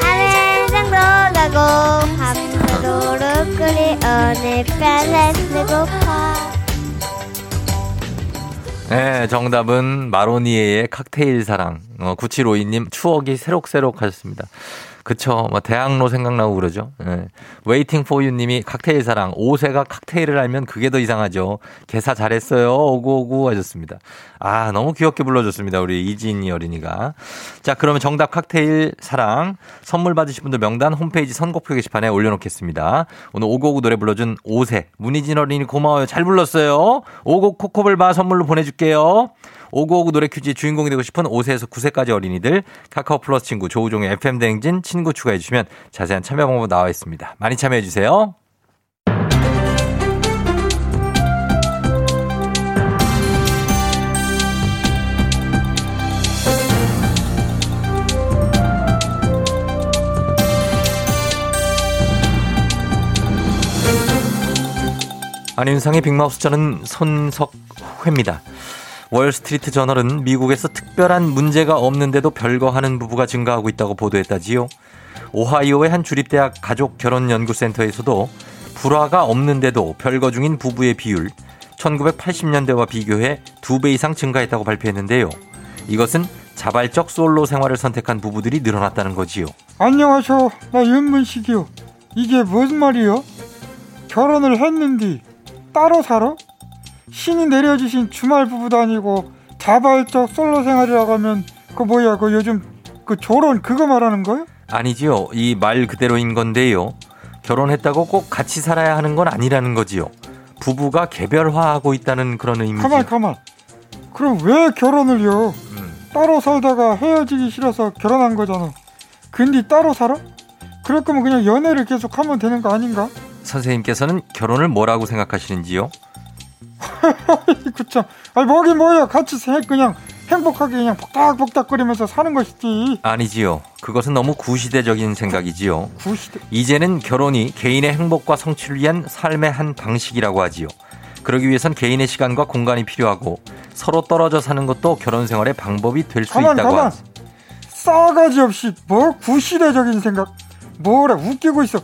아래장도 가고 밤새도록 끓이 어느 편에 쓰고파 네, 정답은 마로니에의 칵테일 사랑. 어, 9752님 추억이 새록새록 하셨습니다. 그쵸. 뭐 대학로 생각나고 그러죠. 예. Waiting for you님이 칵테일 사랑. 5세가 칵테일을 알면 그게 더 이상하죠. 개사 잘했어요. 오구오구 하셨습니다. 아, 너무 귀엽게 불러줬습니다. 우리 이진이 어린이가. 자, 그러면 정답 칵테일 사랑. 선물 받으실 분들 명단 홈페이지 선곡표 게시판에 올려놓겠습니다. 오늘 오구오구 노래 불러준 5세. 문희진 어린이 고마워요. 잘 불렀어요. 오곡 코코볼바 선물로 보내줄게요. 오구오구 노래 퀴즈 주인공이 되고 싶은 5세에서 9세까지 어린이들 카카오 플러스 친구 조우종의 FM 대행진 친구 추가해 주시면 자세한 참여 방법 나와 있습니다. 많이 참여해 주세요. 안윤상의 빅마우스 저는 손석회입니다. 월스트리트 저널은 미국에서 특별한 문제가 없는데도 별거 하는 부부가 증가하고 있다고 보도했다지요. 오하이오의 한 주립대학 가족 결혼 연구센터에서도 불화가 없는데도 별거 중인 부부의 비율 1980년대와 비교해 두배 이상 증가했다고 발표했는데요. 이것은 자발적 솔로 생활을 선택한 부부들이 늘어났다는 거지요. 안녕하쇼 나 윤문식이요 이게 무슨 말이요? 결혼을 했는데 따로 살아? 신이 내려주신 주말 부부도 아니고 자발적 솔로 생활이라고 하면 그 뭐야 그 요즘 그 조론 그거 말하는 거요? 아니지요. 이 말 그대로인 건데요. 결혼했다고 꼭 같이 살아야 하는 건 아니라는 거지요. 부부가 개별화하고 있다는 그런 의미죠. 가만 가만 그럼 왜 결혼을요? 음. 따로 살다가 헤어지기 싫어서 결혼한 거잖아 근데 따로 살아? 그럴 거면 그냥 연애를 계속 하면 되는 거 아닌가? 선생님께서는 결혼을 뭐라고 생각하시는지요? 그쵸 아니 뭐긴 뭐야 같이 생 그냥 행복하게 그냥 복닥복닥거리면서 사는 것이지 아니지요. 그것은 너무 구시대적인 생각이지요. 구시대 이제는 결혼이 개인의 행복과 성취를 위한 삶의 한 방식이라고 하지요. 그러기 위해선 개인의 시간과 공간이 필요하고 서로 떨어져 사는 것도 결혼 생활의 방법이 될 수 있다고 가만 하지. 싸가지 없이 뭐 구시대적인 생각 뭐라 웃기고 있어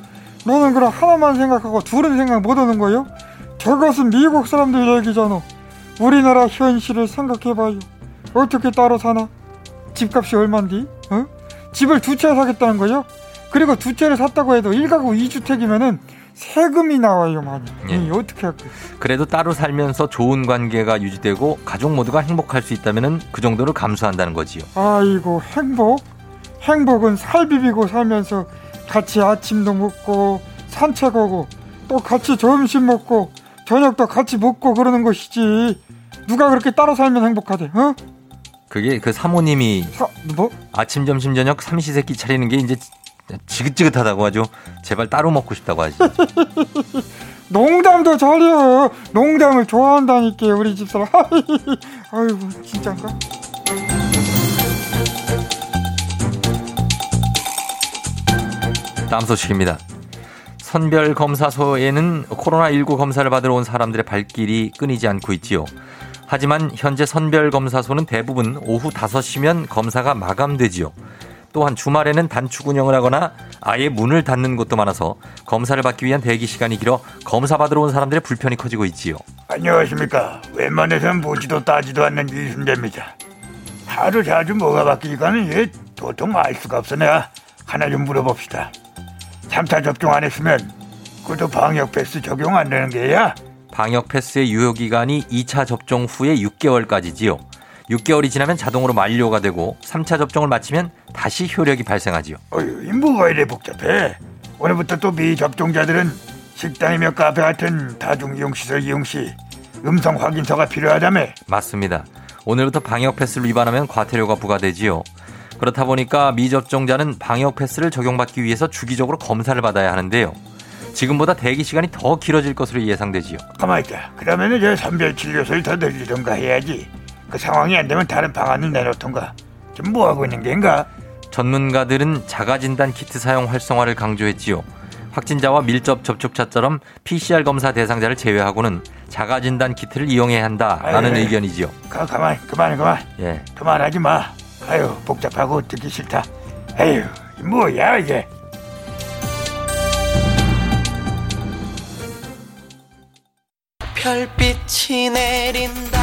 너는 그럼 하나만 생각하고 둘은 생각 못 하는 거요? 저것은 미국 사람들 얘기잖아 우리나라 현실을 생각해봐요 어떻게 따로 사나? 집값이 얼만디? 어? 집을 두 채 사겠다는 거요? 그리고 두 채를 샀다고 해도 1가구 2주택이면은 세금이 나와요 많이 예. 이 어떻게 할까 그래도 따로 살면서 좋은 관계가 유지되고 가족 모두가 행복할 수 있다면은 그 정도를 감수한다는 거지요. 아이고 행복 행복은 살 비비고 살면서 같이 아침도 먹고 산책하고 또 같이 점심 먹고 저녁도 같이 먹고 그러는 것이지 누가 그렇게 따로 살면 행복하대 어? 그게 그 사모님이 사, 뭐? 아침 점심 저녁 삼시세끼 차리는 게 이제 지긋지긋하다고 하죠. 제발 따로 먹고 싶다고 하지. 농담도 잘해요 농담을 좋아한다니까 우리 집사람 아이고 진짠가? 다음 소식입니다. 선별 검사소에는 코로나19 검사를 받으러 온 사람들의 발길이 끊이지 않고 있지요. 하지만 현재 선별 검사소는 대부분 오후 5시면 검사가 마감되지요. 또한 주말에는 단축 운영을 하거나 아예 문을 닫는 곳도 많아서 검사를 받기 위한 대기 시간이 길어 검사 받으러 온 사람들의 불편이 커지고 있지요. 안녕하십니까. 웬만해선 보지도 따지도 않는 이순대입니다. 하루 자주 뭐가 바뀌니까는 얘 도통 알 수가 없어 내가 하나 좀 물어봅시다. 3차 접종 안 했으면 그것도 방역 패스 적용 안 되는 게야? 방역 패스의 유효 기간이 2차 접종 후에 6개월까지지요. 6개월이 지나면 자동으로 만료가 되고 3차 접종을 마치면 다시 효력이 발생하지요. 어휴, 이 뭐가 이래 복잡해? 오늘부터 또 미접종자들은 식당이며 카페 같은 다중이용시설 이용 시 음성 확인서가 필요하다며 맞습니다. 오늘부터 방역 패스를 위반하면 과태료가 부과되지요. 그렇다 보니까 미접종자는 방역 패스를 적용받기 위해서 주기적으로 검사를 받아야 하는데요. 지금보다 대기 시간이 더 길어질 것으로 예상되지요. 가만히 있자. 그러면은 저 선별 진료소를 더 늘리던가 해야지. 그 상황이 안 되면 다른 방안을 내놓던가. 지금 뭐 하고 있는 게인가? 전문가들은 자가진단 키트 사용 활성화를 강조했지요. 확진자와 밀접 접촉자처럼 PCR 검사 대상자를 제외하고는 자가진단 키트를 이용해야 한다라는 에이. 의견이지요. 가, 가만, 그만, 그만. 예. 그만하지 마. 아유, 복잡하고 듣기 싫다. 에휴, 이 뭐야 이게? 별빛이 내린다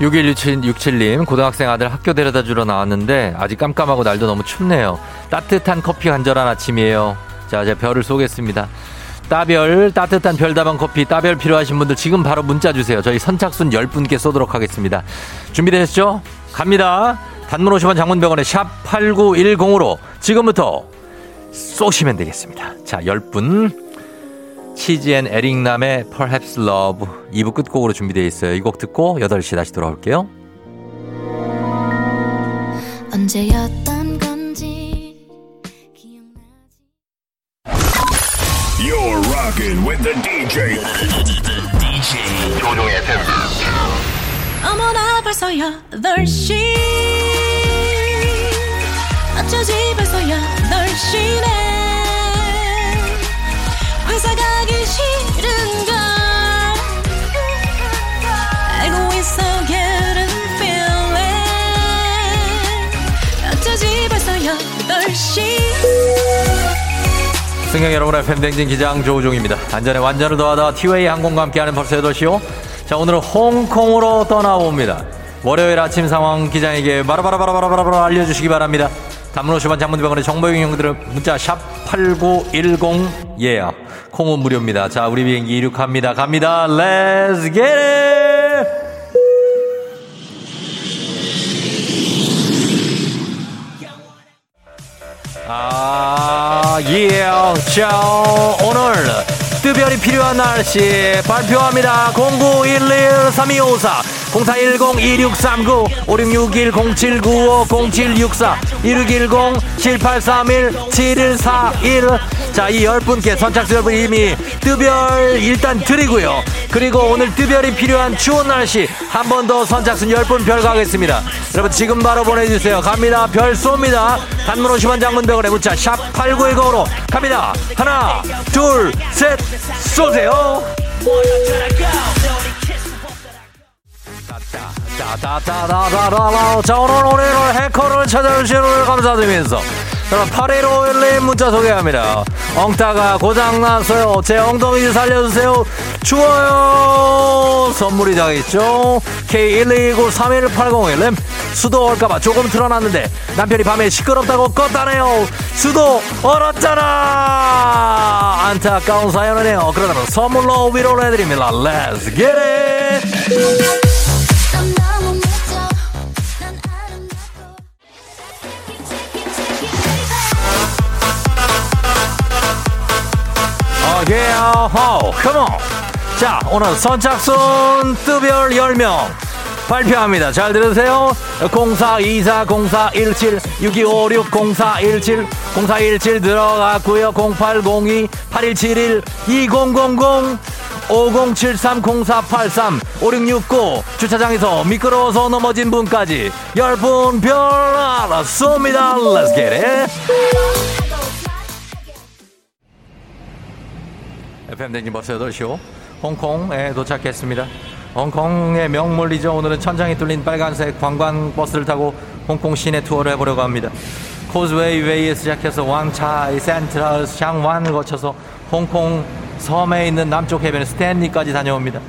6167님, 고등학생 아들 학교 데려다 주러 나왔는데 아직 깜깜하고 날도 너무 춥네요. 따뜻한 커피 간절한 아침이에요. 자, 제가 별을 쏘겠습니다. 따별, 따뜻한 별다방 커피, 따별 필요하신 분들 지금 바로 문자 주세요. 저희 선착순 10분께 쏘도록 하겠습니다. 준비되셨죠? 갑니다. 단문 50원 장문병원의 샵 8910으로 지금부터 쏘시면 되겠습니다. 자, 10분. 치즈앤 에릭남의 Perhaps Love 2부 끝곡으로 준비되어 있어요. 이 곡 듣고 8시 다시 돌아올게요. 언제였던 You're rocking with the DJ. DJ 조종의 FM. 어머나 벌써 8시 어쩌지 벌써 8시네 회사 가 승객 여러분의 팬댕진 기장 조우종입니다. 안전에 완전을 더하다 티웨이 항공과 함께하는 벌써 8시요. 자, 오늘은 홍콩으로 떠나봅니다. 월요일 아침 상황 기장에게 바라바라바라바라바라 알려주시기 바랍니다. 단문 50원 장문대방원의 정보 용용들은 문자 샵 8910 예요. 콩은 무료입니다. 자, 우리 비행기 이륙합니다. 갑니다. Let's! 예. 자, 오늘 특별히 필요한 날씨 발표합니다. 0911-3254 0410-2639 5661-0795-0764 1610-7831-7141 자, 이열 분께 선착순 여러분 이미 뜨별 일단 드리고요. 그리고 오늘 뜨별이 필요한 추운 날씨 한 번 더 선착순 열분별 가겠습니다. 여러분 지금 바로 보내주세요. 갑니다. 별 쏩니다. 단문 50원 장문병원에 문자 샵 8910으로 갑니다. 하나, 둘, 셋, 쏘세요. 따따따따따따 자 오늘 오늘은 해커를 찾아주신 오늘 감사드리면서 여러분 8151님 문자 소개합니다 엉따가 고장났어요 제 엉덩이 좀 살려주세요 추워요 선물이 당했죠 K1293180님 수도 올까봐 조금 틀어놨는데 남편이 밤에 시끄럽다고 껐다네요 수도 얼었잖아 안타까운 사연이네요 그러다가 선물로 위로를 해드립니다 Let's get it come on. 자, 오늘 선착순 뜨별 10명 발표합니다. 잘 들으세요. 0424 0417 6256 0417 0417 들어갔고요. 0802 8171 2000 5073 0483 5669 주차장에서 미끄러워서 넘어진 분까지 10분 별 알았습니다. Let's get it. FM 대행진 버스 8시오. 홍콩에 도착했습니다. 홍콩의 명물이죠. 오늘은 천장이 뚫린 빨간색 관광 버스를 타고 홍콩 시내 투어를 해보려고 합니다. 코즈웨이 베이에서 시작해서 완차이, 센트럴, 성완을 거쳐서 홍콩 섬에 있는 남쪽 해변 스탠리까지 다녀옵니다.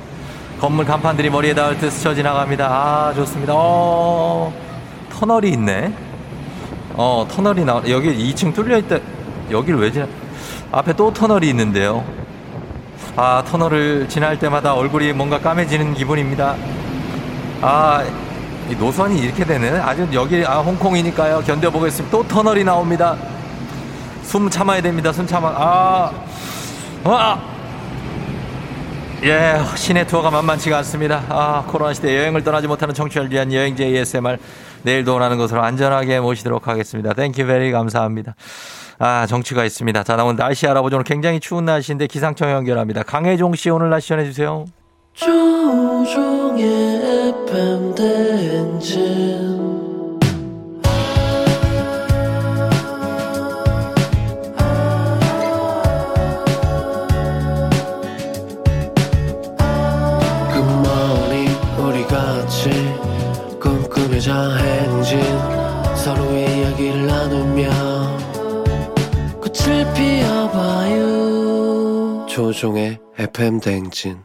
건물 간판들이 머리에 닿을 듯 스쳐 지나갑니다. 아, 좋습니다. 어, 터널이 있네. 어, 터널이 나, 여기 2층 뚫려 있다. 여길 왜 지나, 앞에 또 터널이 있는데요. 아, 터널을 지날 때마다 얼굴이 뭔가 까매지는 기분입니다. 아, 이 노선이 이렇게 되네. 아주 여기, 아, 홍콩이니까요. 견뎌보겠습니다. 또 터널이 나옵니다. 숨 참아야 됩니다. 숨 참아. 아, 와! 예, 시내 투어가 만만치가 않습니다. 아, 코로나 시대 여행을 떠나지 못하는 청취자를 위한 여행제 ASMR 내일도 원하는 곳으로 안전하게 모시도록 하겠습니다. Thank you very 감사합니다. 아, 정치가 있습니다. 자, 나 오늘 날씨 알아보죠. 오늘 굉장히 추운 날씨인데 기상청 연결합니다. 강혜종 씨 오늘 날씨 전해주세요. 조우종의 FM 대행진 굿모닝 우리 같이 꿈꾸며자 행진 서로의 이야기를 나누며 꽃을 피워봐요. 조종의 FM 대행진.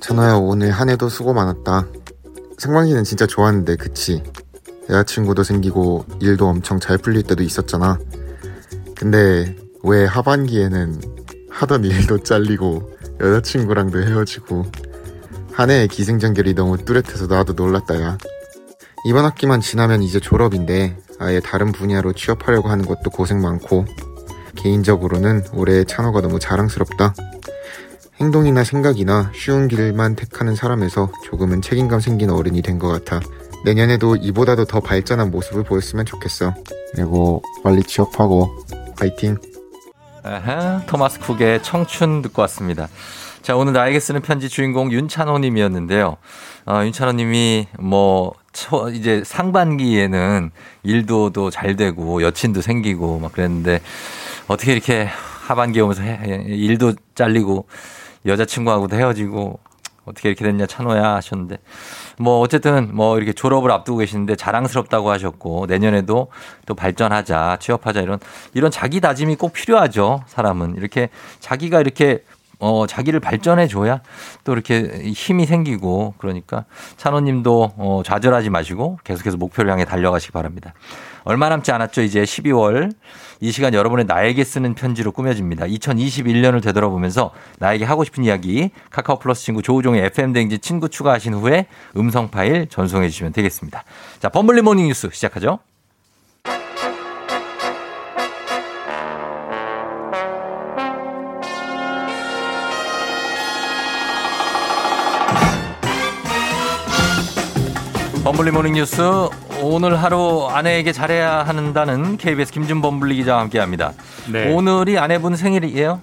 찬호야 오늘 한 해도 수고 많았다. 생방기는 진짜 좋았는데 그치? 여자친구도 생기고 일도 엄청 잘 풀릴 때도 있었잖아. 근데 왜 하반기에는 하던 일도 잘리고 여자친구랑도 헤어지고 한 해의 기승전결이 너무 뚜렷해서 나도 놀랐다 야 이번 학기만 지나면 이제 졸업인데 아예 다른 분야로 취업하려고 하는 것도 고생 많고 개인적으로는 올해 찬호가 너무 자랑스럽다 행동이나 생각이나 쉬운 길만 택하는 사람에서 조금은 책임감 생긴 어른이 된 것 같아. 내년에도 이보다도 더 발전한 모습을 보였으면 좋겠어. 그리고 빨리 취업하고 파이팅. 아하, 토마스 쿡의 청춘 듣고 왔습니다. 자, 오늘 나에게 쓰는 편지 주인공 윤찬호 님이었는데요. 어, 윤찬호 님이 뭐, 초, 이제 상반기에는 일도 또잘 되고 여친도 생기고 막 그랬는데 어떻게 이렇게 하반기에 오면서 해, 일도 잘리고 여자친구하고도 헤어지고 어떻게 이렇게 됐냐 찬호야 하셨는데 뭐 어쨌든 뭐 이렇게 졸업을 앞두고 계시는데 자랑스럽다고 하셨고 내년에도 또 발전하자 취업하자 이런 이런 자기 다짐이 꼭 필요하죠 사람은 이렇게 자기가 이렇게 어, 자기를 발전해 줘야 또 이렇게 힘이 생기고 그러니까 찬호님도 어, 좌절하지 마시고 계속해서 목표를 향해 달려가시기 바랍니다. 얼마 남지 않았죠. 이제 12월. 이 시간 여러분의 나에게 쓰는 편지로 꾸며집니다. 2021년을 되돌아보면서 나에게 하고 싶은 이야기 카카오 플러스 친구 조우종의 FM대행진 친구 추가하신 후에 음성 파일 전송해 주시면 되겠습니다. 자, 범블리 모닝 뉴스 시작하죠. 범블리 모닝 뉴스 오늘 하루 아내에게 잘해야 한다는 KBS 김준범블리 기자와 함께합니다. 네. 오늘이 아내분 생일이에요?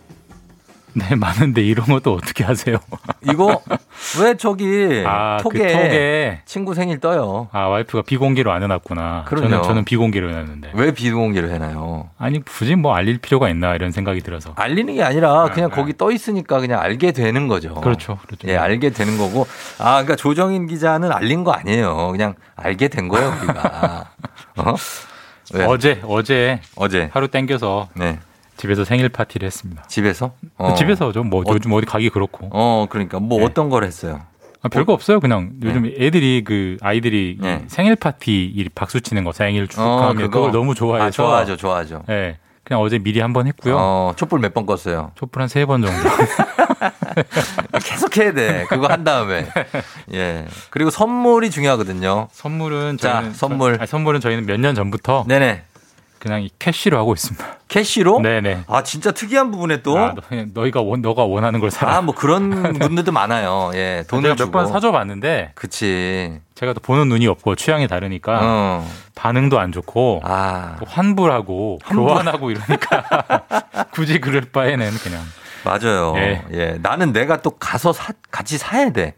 네, 맞는데 이런 것도 어떻게 아세요? 이거 왜 저기 아, 그 톡에, 톡에. 친구 생일 떠요? 아, 와이프가 비공개로 안 해놨구나. 그럼요. 저는, 저는 비공개로 해놨는데. 왜 비공개로 해놔요? 아니, 굳이 뭐 알릴 필요가 있나 이런 생각이 들어서. 알리는 게 아니라 그냥 거기 떠 있으니까 그냥 알게 되는 거죠. 그렇죠. 그렇죠. 예, 알게 되는 거고. 아, 그러니까 조정인 기자는 알린 거 아니에요. 그냥 알게 된 거예요, 우리가. 어? 왜? 어제, 어제. 어제. 하루 땡겨서. 네. 집에서 생일 파티를 했습니다. 집에서? 집에서죠. 뭐 어. 요즘 어디 가기 그렇고. 어, 그러니까 뭐 네. 어떤 걸 했어요? 아, 별거 없어요. 그냥 요즘 네. 애들이 그 아이들이 이 네. 생일 파티 이 박수 치는 거 생일 어, 축하하면? 그걸 너무 좋아해서. 아, 좋아하죠, 좋아하죠. 네. 그냥 어제 미리 한 번 했고요. 어, 촛불 몇 번 껐어요? 촛불 한 세 번 정도. 계속 해야 돼. 그거 한 다음에. 예. 그리고 선물이 중요하거든요. 선물은 자, 선물. 아니, 선물은 저희는 몇 년 전부터 네네. 그냥 이 캐시로 하고 있습니다. 캐시로? 네네. 아, 진짜 특이한 부분에 또. 아, 너, 희가 원, 너가 원하는 걸 사라. 아, 뭐 그런 분들도 많아요. 예. 돈을. 몇 번 사줘봤는데 그치. 제가 또 보는 눈이 없고 취향이 다르니까 어. 반응도 안 좋고 아. 또 환불하고 환불. 교환하고 이러니까 굳이 그럴 바에는 그냥 맞아요. 예. 예. 나는 내가 또 가서 사, 같이 사야 돼.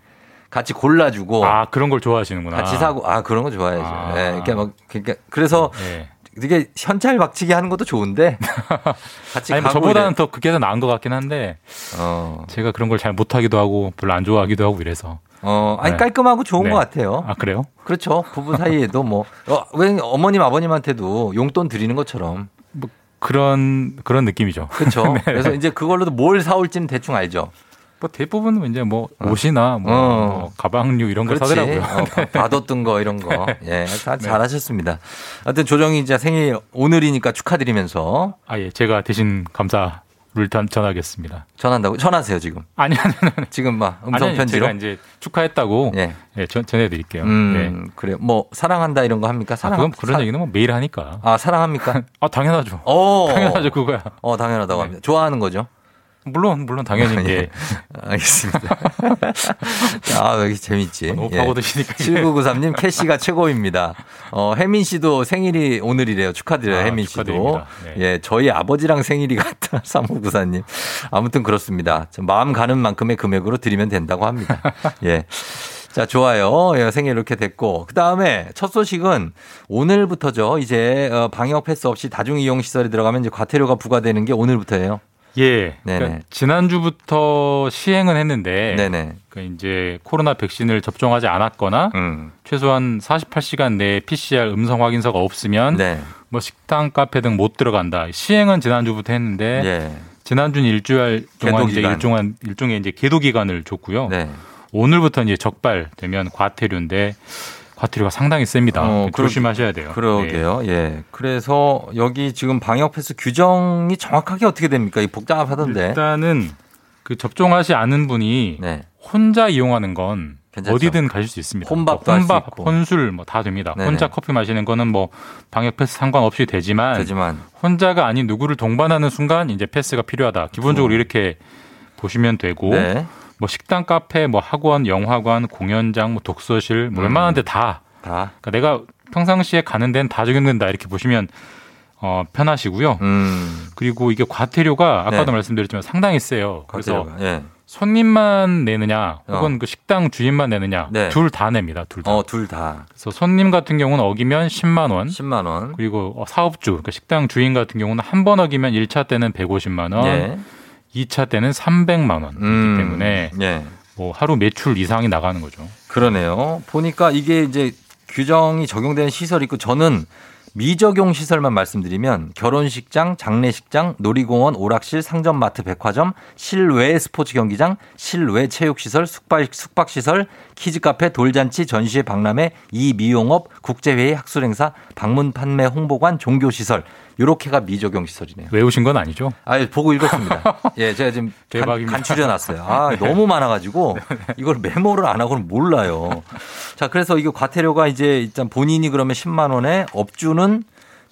같이 골라주고. 아 그런 걸 좋아하시는구나. 같이 사고. 아, 그런 거 좋아해야죠. 아. 예. 이렇게 막, 그러니까 그래서 예. 되게 현찰 박치기 하는 것도 좋은데. 같이 아니 뭐 저보다는 이래. 더 그게 더 나은 것 같긴 한데 어. 제가 그런 걸 잘 못하기도 하고 별로 안 좋아하기도 하고 이래서 어, 아니 네. 깔끔하고 좋은 네. 것 같아요. 아 그래요? 그렇죠. 부부 사이에도 뭐, 어, 왜 어머님 아버님한테도 용돈 드리는 것처럼. 그런 그런 느낌이죠. 그렇죠. 네. 그래서 이제 그걸로도 뭘 사올지는 대충 알죠. 뭐 대부분은 이제 뭐 옷이나 뭐, 어. 뭐 가방류 이런 거 그렇지. 사더라고요. 어, 바- 받았던 거 이런 거. 예, 다 네. 잘하셨습니다. 하여튼 조정희 이제 생일 오늘이니까 축하드리면서 아 예, 제가 대신 감사 를 전- 전하겠습니다. 전한다고 전하세요 지금. 아니 아니 아니. 지금 막 음성 아니, 편지로. 제가 이제 축하했다고 예. 예, 전, 전해드릴게요. 음, 네. 그래요. 뭐 사랑한다 이런 거 합니까? 아, 사랑. 그건 그런 사- 얘기는 뭐 매일 하니까. 아 사랑합니까? 아 당연하죠. 어. 당연하죠 그거야. 어 당연하다고 합니다. 좋아하는 거죠. 물론 물론 당연히 예. 이제 알겠습니다. 아, 여기 재밌지. 너무 예. 파고드시니까. 7993님, 캐시가 최고입니다. 어, 혜민 씨도 생일이 오늘이래요. 축하드려요, 아, 혜민 씨도. 축하드립니다. 네. 예, 저희 아버지랑 생일이 같다. 3594님. 아무튼 그렇습니다. 좀 마음 가는 만큼의 금액으로 드리면 된다고 합니다. 예. 자, 좋아요. 예, 생일 이렇게 됐고. 그 다음에 첫 소식은 오늘부터죠. 이제 어, 방역 패스 없이 다중이용시설에 들어가면 이제 과태료가 부과되는 게 오늘부터예요. 예. 그러니까 지난주부터 시행은 했는데 네네. 그 이제 코로나 백신을 접종하지 않았거나 음. 최소한 48시간 내에 PCR 음성 확인서가 없으면 네. 뭐 식당, 카페 등 못 들어간다. 시행은 지난주부터 했는데 예. 지난주는 일주일 동안 이제. 일종한 일종의 이제 계도 기간을 줬고요. 네. 오늘부터 이제 적발되면 과태료인데 과태료가 상당히 셉니다. 어, 그러- 조심하셔야 돼요. 그러게요. 예. 그래서 여기 지금 방역 패스 규정이 정확하게 어떻게 됩니까? 이 네. 복잡하던데. 일단은 그 접종하지 않은 분이 네. 혼자 이용하는 건 괜찮죠? 어디든 가실 수 있습니다. 혼밥도 뭐 혼밥, 있고. 혼술 뭐 다 됩니다. 네네. 혼자 커피 마시는 거는 뭐 방역 패스 상관없이 되지만, 되지만 혼자가 아닌 누구를 동반하는 순간 이제 패스가 필요하다. 기본적으로 이렇게 보시면 되고 음. 네. 뭐 식당, 카페, 뭐 학원, 영화관, 공연장, 뭐 독서실, 뭐 음. 웬만한 데 다. 다. 그러니까 내가 평상시에 가는 데는 다 적용된다 이렇게 보시면 어, 편하시고요. 음. 그리고 이게 과태료가 아까도 네. 말씀드렸지만 상당히 세요. 그래서 과태료가. 예. 손님만 내느냐 혹은 어. 그 식당 주인만 내느냐 네. 둘다 냅니다. 둘 다. 어, 둘 다. 그래서 손님 같은 경우는 어기면 10만 원. 10만 원. 그리고 어, 사업주, 그러니까 식당 주인 같은 경우는 한 번 어기면 1차 때는 150만 원, 예. 2차 때는 300만 원이기 음. 때문에 예. 뭐 하루 매출 이상이 나가는 거죠. 그러네요. 보니까 이게 이제 규정이 적용되는 시설이 있고 저는 미적용 시설만 말씀드리면 결혼식장, 장례식장, 놀이공원, 오락실, 상점마트, 백화점, 실외 스포츠 경기장, 실외 체육시설, 숙박, 숙박시설, 키즈카페, 돌잔치, 전시회, 박람회, 이미용업, 국제회의, 학술행사, 방문 판매, 홍보관, 종교시설 요렇게가 미적용 시설이네요. 외우신 건 아니죠? 아, 보고 읽었습니다. 예, 제가 지금 간, 대박입니다. 간추려 놨어요. 아, 너무 많아 가지고 이걸 메모를 안 하고는 몰라요. 자, 그래서 이거 과태료가 이제 일단 본인이 그러면 10만 원에 업주는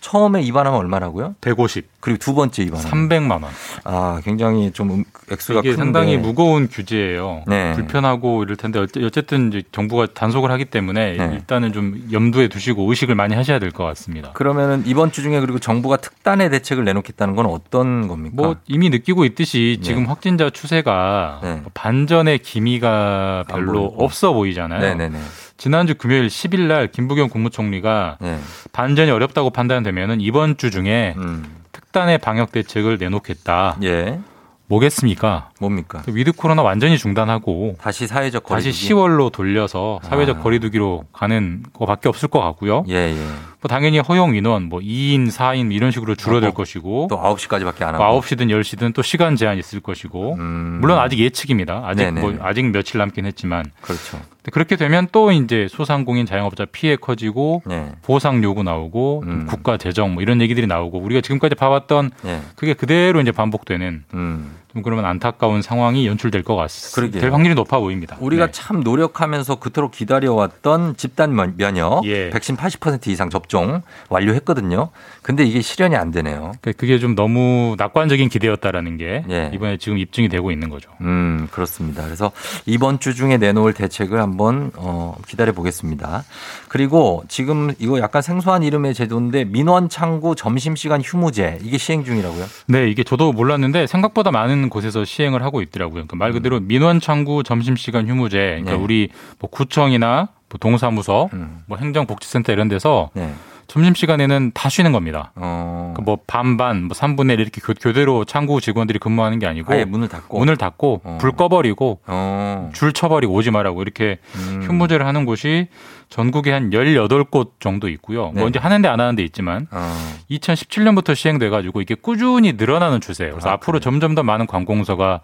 처음에 입안하면 얼마라고요? 150. 그리고 두 번째 입안하면 300만 원. 아, 굉장히 좀 음- 액수가 이게 큰데. 상당히 무거운 규제예요. 네. 불편하고 이럴 텐데 어쨌든 이제 정부가 단속을 하기 때문에 네. 일단은 좀 염두에 두시고 의식을 많이 하셔야 될 것 같습니다. 그러면은 이번 주 중에 그리고 정부가 특단의 대책을 내놓겠다는 건 어떤 겁니까? 뭐 이미 느끼고 있듯이 네. 지금 확진자 추세가 네. 반전의 기미가 별로. 없어 보이잖아요. 네네네. 지난주 금요일 10일 날 김부겸 국무총리가 네. 반전이 어렵다고 판단되면은 이번 주 중에 음. 특단의 방역 대책을 내놓겠다. 예. 뭐겠습니까? 뭡니까? 위드 코로나 완전히 중단하고 다시 사회적 거리 다시 10월로 돌려서 사회적 아. 거리두기로 가는 거밖에 없을 것 같고요. 예, 예. 뭐 당연히 허용 인원 뭐 2인, 4인 이런 식으로 줄어들 하고 것이고 또 9시까지밖에 안 하고. 뭐 9시든 10시든 또 시간 제한이 있을 것이고 음. 물론 아직 예측입니다. 아직 네네. 뭐 아직 며칠 남긴 했지만 그렇죠. 그렇게 되면 또 이제 소상공인 자영업자 피해 커지고 네. 보상 요구 나오고 음. 국가 재정 뭐 이런 얘기들이 나오고 우리가 지금까지 봐왔던 예. 그게 그대로 이제 반복되는 음. 좀 그러면 안타까운 상황이 연출될 것 같습니다. 될 확률이 높아 보입니다. 우리가 네. 참 노력하면서 그토록 기다려왔던 집단 면- 면역, 예. 백신 80% 이상 접종 완료했거든요. 근데 이게 실현이 안 되네요. 그러니까 그게 좀 너무 낙관적인 기대였다라는 게 예. 이번에 지금 입증이 되고 있는 거죠. 음, 그렇습니다. 그래서 이번 주 중에 내놓을 대책을 한번 어, 기다려 보겠습니다. 그리고 지금 이거 약간 생소한 이름의 제도인데 민원 창구 점심시간 휴무제 이게 시행 중이라고요? 네, 이게 저도 몰랐는데 생각보다 많은 곳에서 시행을 하고 있더라고요. 그러니까 말 그대로 민원 창구 점심시간 휴무제. 그러니까 음. 네. 우리 뭐 구청이나 뭐 동사무소, 음. 뭐 행정복지센터 이런 데서 네. 점심 시간에는 다 쉬는 겁니다. 어, 그러니까 뭐 반반, 뭐 3분의 1 이렇게 교- 교대로 창구 직원들이 근무하는 게 아니고 아예 문을 닫고 문을 닫고 어. 불 꺼버리고 어, 줄 쳐버리고 오지 말라고 이렇게 음. 휴무제를 하는 곳이 전국에 한 18곳 정도 있고요. 네. 뭐 이제 하는데 안 하는 데 있지만 어, 2017년부터 시행돼 가지고 이게 꾸준히 늘어나는 추세예요. 그래서 아, 앞으로 점점 더 많은 관공서가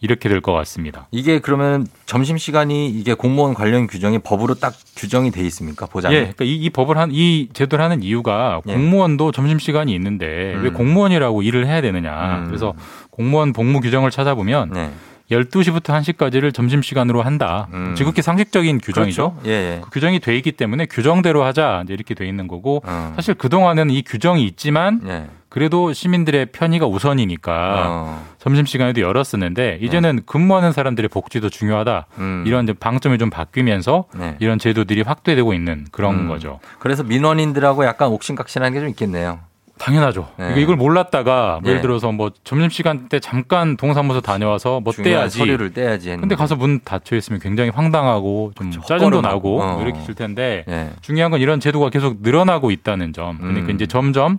이렇게 될 것 같습니다. 이게 그러면 점심 시간이 이게 공무원 관련 규정이 법으로 딱 규정이 돼 있습니까? 보장에. 예, 그러니까 이, 이 법을 한 이 제도를 하는 이유가 예. 공무원도 점심 시간이 있는데 음. 왜 공무원이라고 일을 해야 되느냐. 음. 그래서 공무원 복무 규정을 찾아보면 네. 12시부터 1시까지를 점심 시간으로 한다. 음. 지극히 상식적인 규정이죠. 그렇죠? 예, 예. 그 규정이 돼 있기 때문에 규정대로 하자 이제 이렇게 돼 있는 거고 어. 사실 그 동안에는 이 규정이 있지만 예. 그래도 시민들의 편의가 우선이니까 어. 점심 시간에도 열었었는데 이제는 근무하는 사람들의 복지도 중요하다. 음. 이런 방점이 좀 바뀌면서 네. 이런 제도들이 확대되고 있는 그런 음. 거죠. 그래서 민원인들하고 약간 옥신각신한 게좀 있겠네요. 당연하죠. 네. 그러니까 이걸 몰랐다가 뭐 예를 네. 들어서 뭐 점심 시간 때 잠깐 동사무소 다녀와서 뭐 떼야지. 서류를 떼야지 했는데. 근데 가서 문 닫혀 있으면 굉장히 황당하고 좀 그렇죠. 짜증도. 나고 어. 뭐 이렇게 있을 텐데 예. 중요한 건 이런 제도가 계속 늘어나고 있다는 점. 그러니까 음. 이제 점점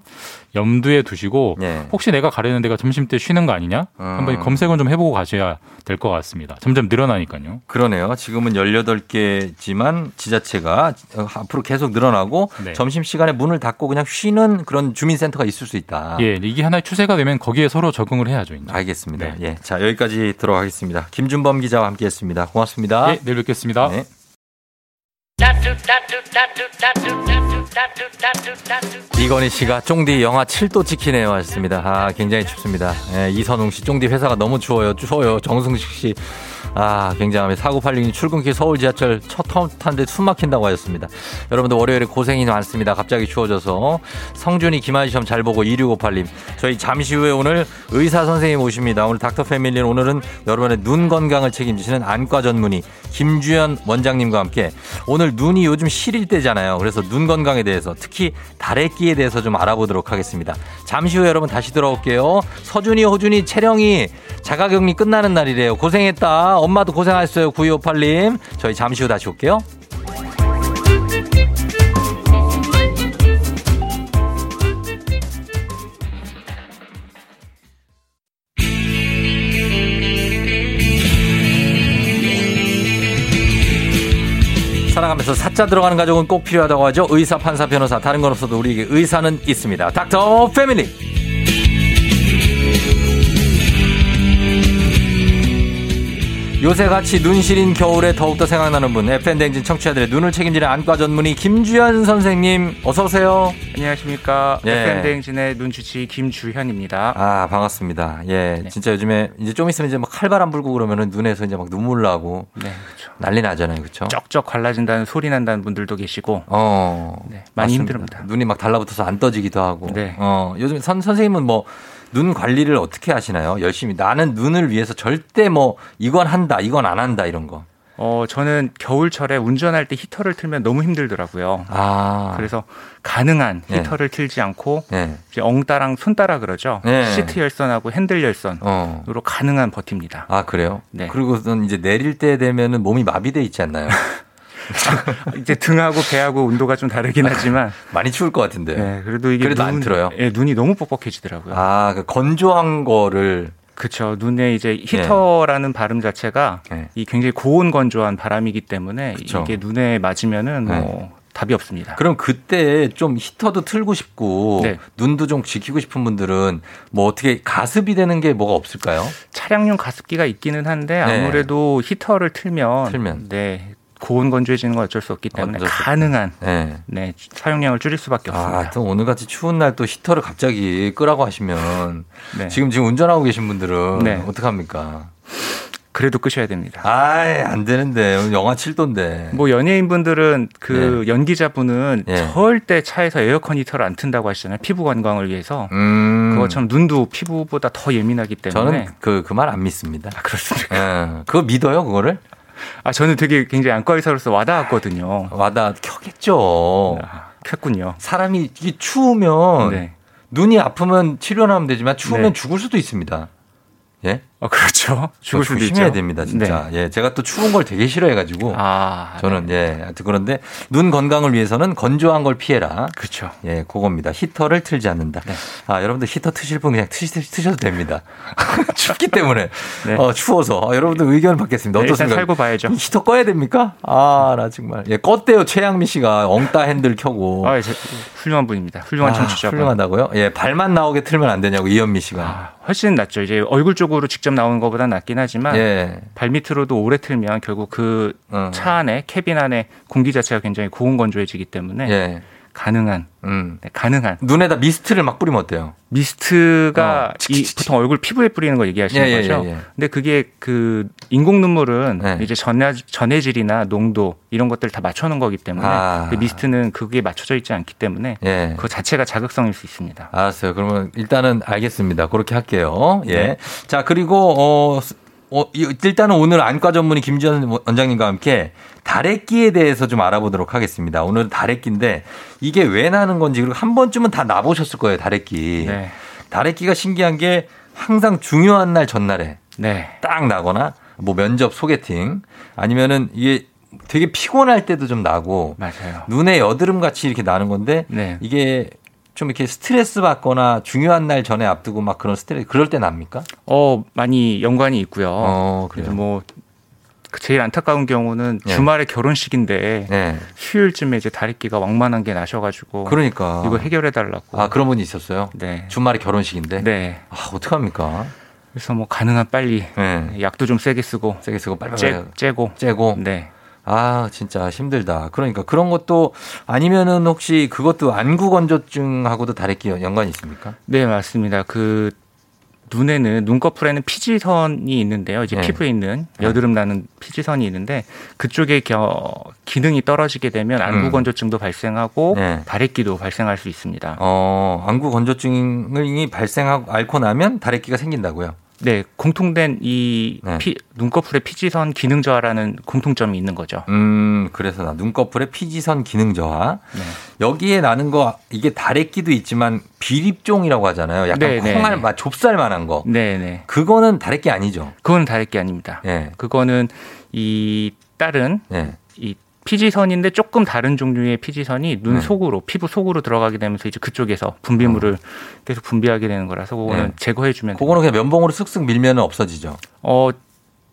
염두에 두시고 예. 혹시 내가 가려는 데가 점심 때 쉬는 거 아니냐? 어. 한번 검색은 좀 해보고 가셔야 될 것 같습니다. 점점 늘어나니까요. 그러네요. 지금은 18개지만 지자체가 앞으로 계속 늘어나고 네. 점심시간에 문을 닫고 그냥 쉬는 그런 주민센터가 있을 수 있다. 예, 이게 하나의 추세가 되면 거기에 서로 적응을 해야죠. 이제. 알겠습니다. 네. 예. 자, 여기까지 들어가겠습니다. 김준범 기자와 함께 했습니다. 고맙습니다. 예, 내일 뵙겠습니다. 네. 이건희 씨가 쫑디 영하 7도 찍히네요 하셨습니다. 아, 굉장히 춥습니다. 예, 이선웅 씨, 쫑디 회사가 너무 추워요. 추워요. 정승식 씨, 아, 굉장합니다. 4986님 출근길 서울 지하철 첫 타는데 숨 막힌다고 하셨습니다. 여러분들 월요일에 고생이 많습니다. 갑자기 추워져서. 성준이 김한희 시험 잘 보고 2658님. 저희 잠시 후에 오늘 의사 선생님 오십니다. 오늘 닥터 패밀리는 오늘은 여러분의 눈 건강을 책임지시는 안과 전문의 김주현 원장님과 함께 오늘 눈이 요즘 시릴 때잖아요. 그래서 눈 건강에 대해서 특히 다래끼에 대해서 좀 알아보도록 하겠습니다. 잠시 후에 여러분 다시 들어올게요. 서준이, 호준이, 채령이 자가격리 끝나는 날이래요. 고생했다. 엄마도 고생하셨어요. 9258님. 저희 잠시 후 다시 올게요. 살아가면서 사자 들어가는 가족은 꼭 필요하다고 하죠. 의사, 판사, 변호사 다른 건 없어도 우리에게 의사는 있습니다. 닥터 패밀리. 요새 같이 눈 시린 겨울에 더욱더 생각나는 분 FM 댕진 청취자들의 눈을 책임지는 안과 전문의 김주현 선생님 어서 오세요. 안녕하십니까. 예. FM 대행진의 눈 주치 김주현입니다. 아 반갑습니다. 예, 진짜 요즘에 이제 좀 있으면 이제 막 칼바람 불고 그러면은 눈에서 이제 막 눈물 나고 네, 그렇죠. 난리 나잖아요, 그렇죠? 쩍쩍 갈라진다는 소리 난다는 분들도 계시고 어, 네, 많이 맞습니다. 힘듭니다. 눈이 막 달라붙어서 안 떠지기도 하고. 네. 어, 요즘 선, 선생님은 뭐, 눈 관리를 어떻게 하시나요? 열심히. 나는 눈을 위해서 절대 뭐, 이건 한다, 이건 안 한다, 이런 거. 어, 저는 겨울철에 운전할 때 히터를 틀면 너무 힘들더라고요. 아. 그래서 가능한 네. 히터를 틀지 않고 네. 이제 엉따랑 손따라 그러죠. 네. 시트 열선하고 핸들 열선으로 어. 가능한 버팁니다. 아, 그래요? 네. 그리고선 이제 내릴 때 되면은 몸이 마비돼 있지 않나요? 이제 등하고 배하고 온도가 좀 다르긴 하지만 많이 추울 것 같은데. 네, 그래도 이게 그래도 안 틀어요? 예, 눈이 너무 뻑뻑해지더라고요. 아, 그 건조한 거를. 그렇죠. 눈에 이제 히터라는 발음 자체가 네. 이 굉장히 고온 건조한 바람이기 때문에 그쵸. 이게 눈에 맞으면은 네. 뭐 답이 없습니다. 그럼 그때 좀 히터도 틀고 싶고, 네. 눈도 좀 지키고 싶은 분들은 뭐 어떻게 가습이 되는 게 뭐가 없을까요? 차량용 가습기가 있기는 한데 네. 아무래도 히터를 틀면, 틀면. 네 고온 건조해지는 건 어쩔 수 없기 때문에 수. 가능한 네. 네 사용량을 줄일 수밖에 없습니다. 아, 또 오늘 같이 추운 날 또 히터를 갑자기 끄라고 하시면 네. 지금 지금 운전하고 계신 분들은 네. 어떡 합니까? 그래도 끄셔야 됩니다. 아이, 안 되는데. 영하 7도인데. 뭐 연예인 분들은 그 연기자분은 네. 절대 차에서 에어컨 히터를 안 튼다고 하시잖아요. 피부 건강을 위해서. 음. 그것처럼 눈도 피부보다 더 예민하기 때문에. 저는 그, 그 말 안 믿습니다. 아, 그렇습니까? 예. 그거 믿어요, 그거를? 아, 저는 되게 굉장히 안과 의사로서 와닿았거든요. 와다 켜겠죠. 아, 켰군요. 사람이 이게 추우면 네. 눈이 아프면 치료는 하면 되지만 추우면 네. 죽을 수도 있습니다. 예? 어, 그렇죠. 죽을 수도 조심해야 있죠. 됩니다, 진짜. 예, 제가 또 추운 걸 되게 싫어해가지고. 아, 저는 예, 하여튼 그런데 눈 건강을 위해서는 건조한 걸 피해라. 그렇죠. 예, 그겁니다. 히터를 틀지 않는다. 네. 아, 여러분들 히터 트실 분 그냥 트시, 트셔도 됩니다. 춥기 때문에. 네. 어, 추워서. 아, 여러분들 의견 받겠습니다. 네, 어떻습니까? 살고 봐야죠. 히터 꺼야 됩니까? 아, 나 정말. 예, 껐대요. 최양미 씨가 엉따 핸들 켜고. 아, 제, 훌륭한 분입니다. 훌륭한 아, 청취자분. 훌륭하다고요? 예, 발만 나오게 틀면 안 되냐고 이현미 씨가. 아, 훨씬 낫죠. 이제 얼굴 쪽으로 직접 나오는 것보다 낫긴 하지만 예. 발 밑으로도 오래 틀면 결국 그차 어. 안에 cabin 안에 공기 자체가 굉장히 고온 건조해지기 때문에 예. 가능한 음. 네, 가능한 눈에다 미스트를 막 뿌리면 어때요? 미스트가 어, 이 보통 얼굴 피부에 뿌리는 거 얘기하시는 예, 예, 거죠. 예, 예. 근데 그게 그 인공 눈물은 네. 이제 전해 전해질이나 농도 이런 것들을 다 맞춰 놓은 거기 때문에 아. 그 미스트는 그게 맞춰져 있지 않기 때문에 예. 그 자체가 자극성일 수 있습니다. 알았어요. 그러면 일단은 알겠습니다. 그렇게 할게요. 예. 네. 자, 그리고, 어, 스- 어, 이- 일단은 오늘 안과 전문의 김지현 원장님과 함께 다래끼에 대해서 좀 알아보도록 하겠습니다. 오늘은 다래끼인데 이게 왜 나는 건지 그리고 한 번쯤은 다 나보셨을 거예요, 다래끼. 네. 다래끼가 신기한 게 항상 중요한 날 전날에 네. 딱 나거나 뭐 면접 소개팅 아니면은 이게 되게 피곤할 때도 좀 나고 맞아요. 눈에 여드름 같이 이렇게 나는 건데 네. 이게 좀 이렇게 스트레스 받거나 중요한 날 전에 앞두고 막 그런 스트레스 그럴 때 납니까? 어 많이 연관이 있고요. 어, 그래요. 뭐 제일 안타까운 경우는 네. 주말에 결혼식인데 네. 수요일쯤에 이제 다리끼가 왕만한 게 나셔가지고 그러니까 이거 해결해 달라고. 아 그런 분이 있었어요. 네. 주말에 결혼식인데. 네. 아 어떡 합니까? 그래서 뭐 가능한 빨리 네. 약도 좀 세게 쓰고 세게 쓰고 빨리 째, 째고 째고. 네. 아 진짜 힘들다. 그러니까 그런 것도 아니면은 혹시 그것도 안구 건조증하고도 다래끼 연관이 있습니까? 네, 맞습니다. 그 눈에는 눈꺼풀에는 피지선이 있는데요. 이제 네. 피부에 있는 여드름 나는 피지선이 있는데 그쪽에 겨, 기능이 떨어지게 되면 안구 음. 건조증도 발생하고 네. 다래끼도 발생할 수 있습니다. 어 안구 건조증이 발생하고 앓고 나면 다래끼가 생긴다고요? 네, 공통된 이 네. 피, 눈꺼풀의 피지선 기능 저하라는 공통점이 있는 거죠. 음, 그래서 나 눈꺼풀의 피지선 기능 저하. 네. 여기에 나는 거 이게 다래끼도 있지만 비립종이라고 하잖아요. 약간 네, 네, 콩알 네. 맛 좁쌀만한 거. 네, 네. 그거는 다래끼 아니죠. 그건 다래끼 아닙니다. 예. 그거는 이 다른 예. 이 피지선인데 조금 다른 종류의 피지선이 눈 네. 속으로 피부 속으로 들어가게 되면서 이제 그쪽에서 분비물을 계속 분비하게 되는 거라서 그거는 네. 제거해 주면 그거는 그냥 면봉으로 쓱쓱 밀면 없어지죠. 어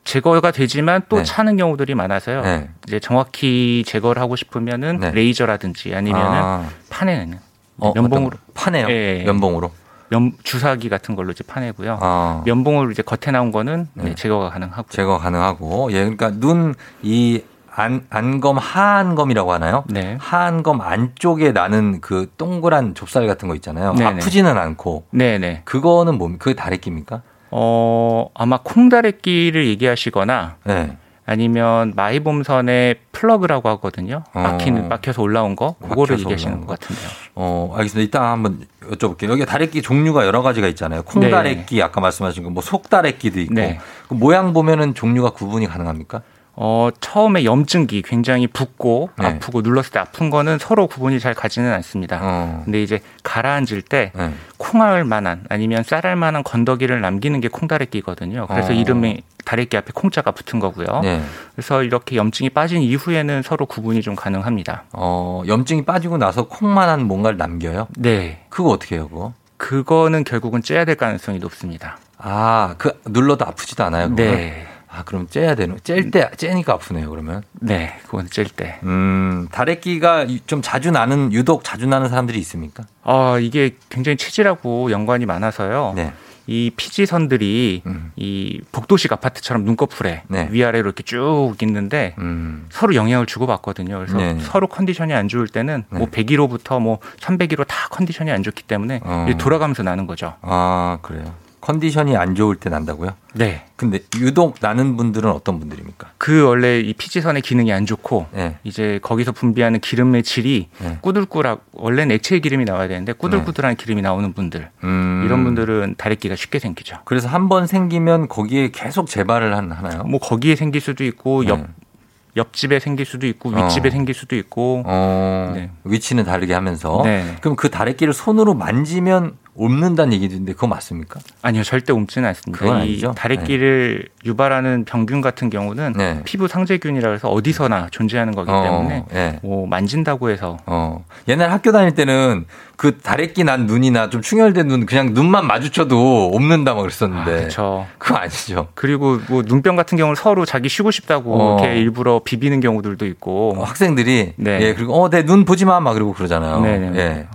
제거가 되지만 또 네. 차는 경우들이 많아서요. 네. 이제 정확히 제거를 하고 싶으면은 네. 레이저라든지 아니면은 아. 파내는 어, 면봉으로? 파네요. 예, 예. 면봉으로. 면 주사기 같은 걸로 이제 파내고요. 아. 면봉으로 이제 겉에 나온 거는 네. 네, 제거가 가능하고. 제거 가능하고 예 그러니까 눈 이 안, 안검 하안검이라고 하나요? 네. 하안검 안쪽에 나는 그 동그란 좁쌀 같은 거 있잖아요. 네네. 아프지는 않고 네네. 그거는 뭡니까? 그게 다래끼입니까? 어 아마 콩다래끼를 얘기하시거나 네. 아니면 마이봄선의 플러그라고 하거든요. 어. 막히는 막혀서 올라온 거 그거를 얘기하시는 것 같은데요. 어, 알겠습니다. 이따 한번 여쭤볼게요. 여기 다래끼 종류가 여러 가지가 있잖아요. 콩다래끼 아까 말씀하신 거 뭐 속다래끼도 있고 네. 그 모양 보면은 종류가 구분이 가능합니까? 어, 처음에 염증기 굉장히 붓고 네. 아프고 눌렀을 때 아픈 거는 서로 구분이 잘 가지는 않습니다. 어. 근데 이제 가라앉을 때 네. 콩알 만한 아니면 쌀알 만한 건더기를 남기는 게 콩다래끼거든요. 그래서 어. 이름이 다래끼 앞에 콩자가 붙은 거고요. 네. 그래서 이렇게 염증이 빠진 이후에는 서로 구분이 좀 가능합니다. 어, 염증이 빠지고 나서 콩만한 뭔가를 남겨요? 네. 그거 어떻게 해요, 그거? 그거는 결국은 째야 될 가능성이 높습니다. 아, 그 눌러도 아프지도 않아요, 그거? 네. 아, 그럼 째야 되는. 찔때 째니까 아프네요, 그러면. 네. 그건 찔 때. 음, 다래끼가 좀 자주 나는 유독 자주 나는 사람들이 있습니까? 아, 이게 굉장히 체질하고 연관이 많아서요. 네. 이 피지선들이 음. 이 복도식 아파트처럼 눈꺼풀에 네. 위아래로 이렇게 쭉 있는데 음. 서로 영향을 주고받거든요. 그래서 네. 서로 컨디션이 안 좋을 때는 네. 뭐 101호부터 뭐 301호 다 컨디션이 안 좋기 때문에 어. 돌아가면서 나는 거죠. 아, 그래요. 컨디션이 안 좋을 때 난다고요? 네. 근데 유독 나는 분들은 어떤 분들입니까? 그 원래 이 피지선의 기능이 안 좋고 네. 이제 거기서 분비하는 기름의 질이 네. 꾸들꾸락 원래는 액체 기름이 나와야 되는데 꾸들꾸들한 기름이 나오는 분들 음. 이런 분들은 다래끼가 쉽게 생기죠. 그래서 한 번 생기면 거기에 계속 재발을 한- 하나요? 뭐 거기에 생길 수도 있고 옆 네. 옆집에 생길 수도 있고 윗집에 어. 생길 수도 있고 어, 네. 위치는 다르게 하면서. 네. 그럼 그 다래끼를 손으로 만지면 옮는다는 얘기도 있는데 그거 맞습니까? 아니요 절대 옮지는 않습니다. 그건 이 아니죠? 다래끼를 유발하는 병균 같은 경우는 네. 피부 상재균이라 해서 어디서나 존재하는 거기 어, 때문에 네. 뭐 만진다고 해서 어. 옛날 학교 다닐 때는 그 다래끼 난 눈이나 좀 충혈된 눈 그냥 눈만 마주쳐도 옮는다 막 그랬었는데. 그렇죠. 그거 아니죠. 그리고 뭐 눈병 같은 경우는 서로 자기 쉬고 싶다고 어. 이렇게 일부러 비비는 경우들도 있고 어, 학생들이 네. 예 그리고 어 내 눈 보지 마 막 그러고 그러잖아요. 네네. 예.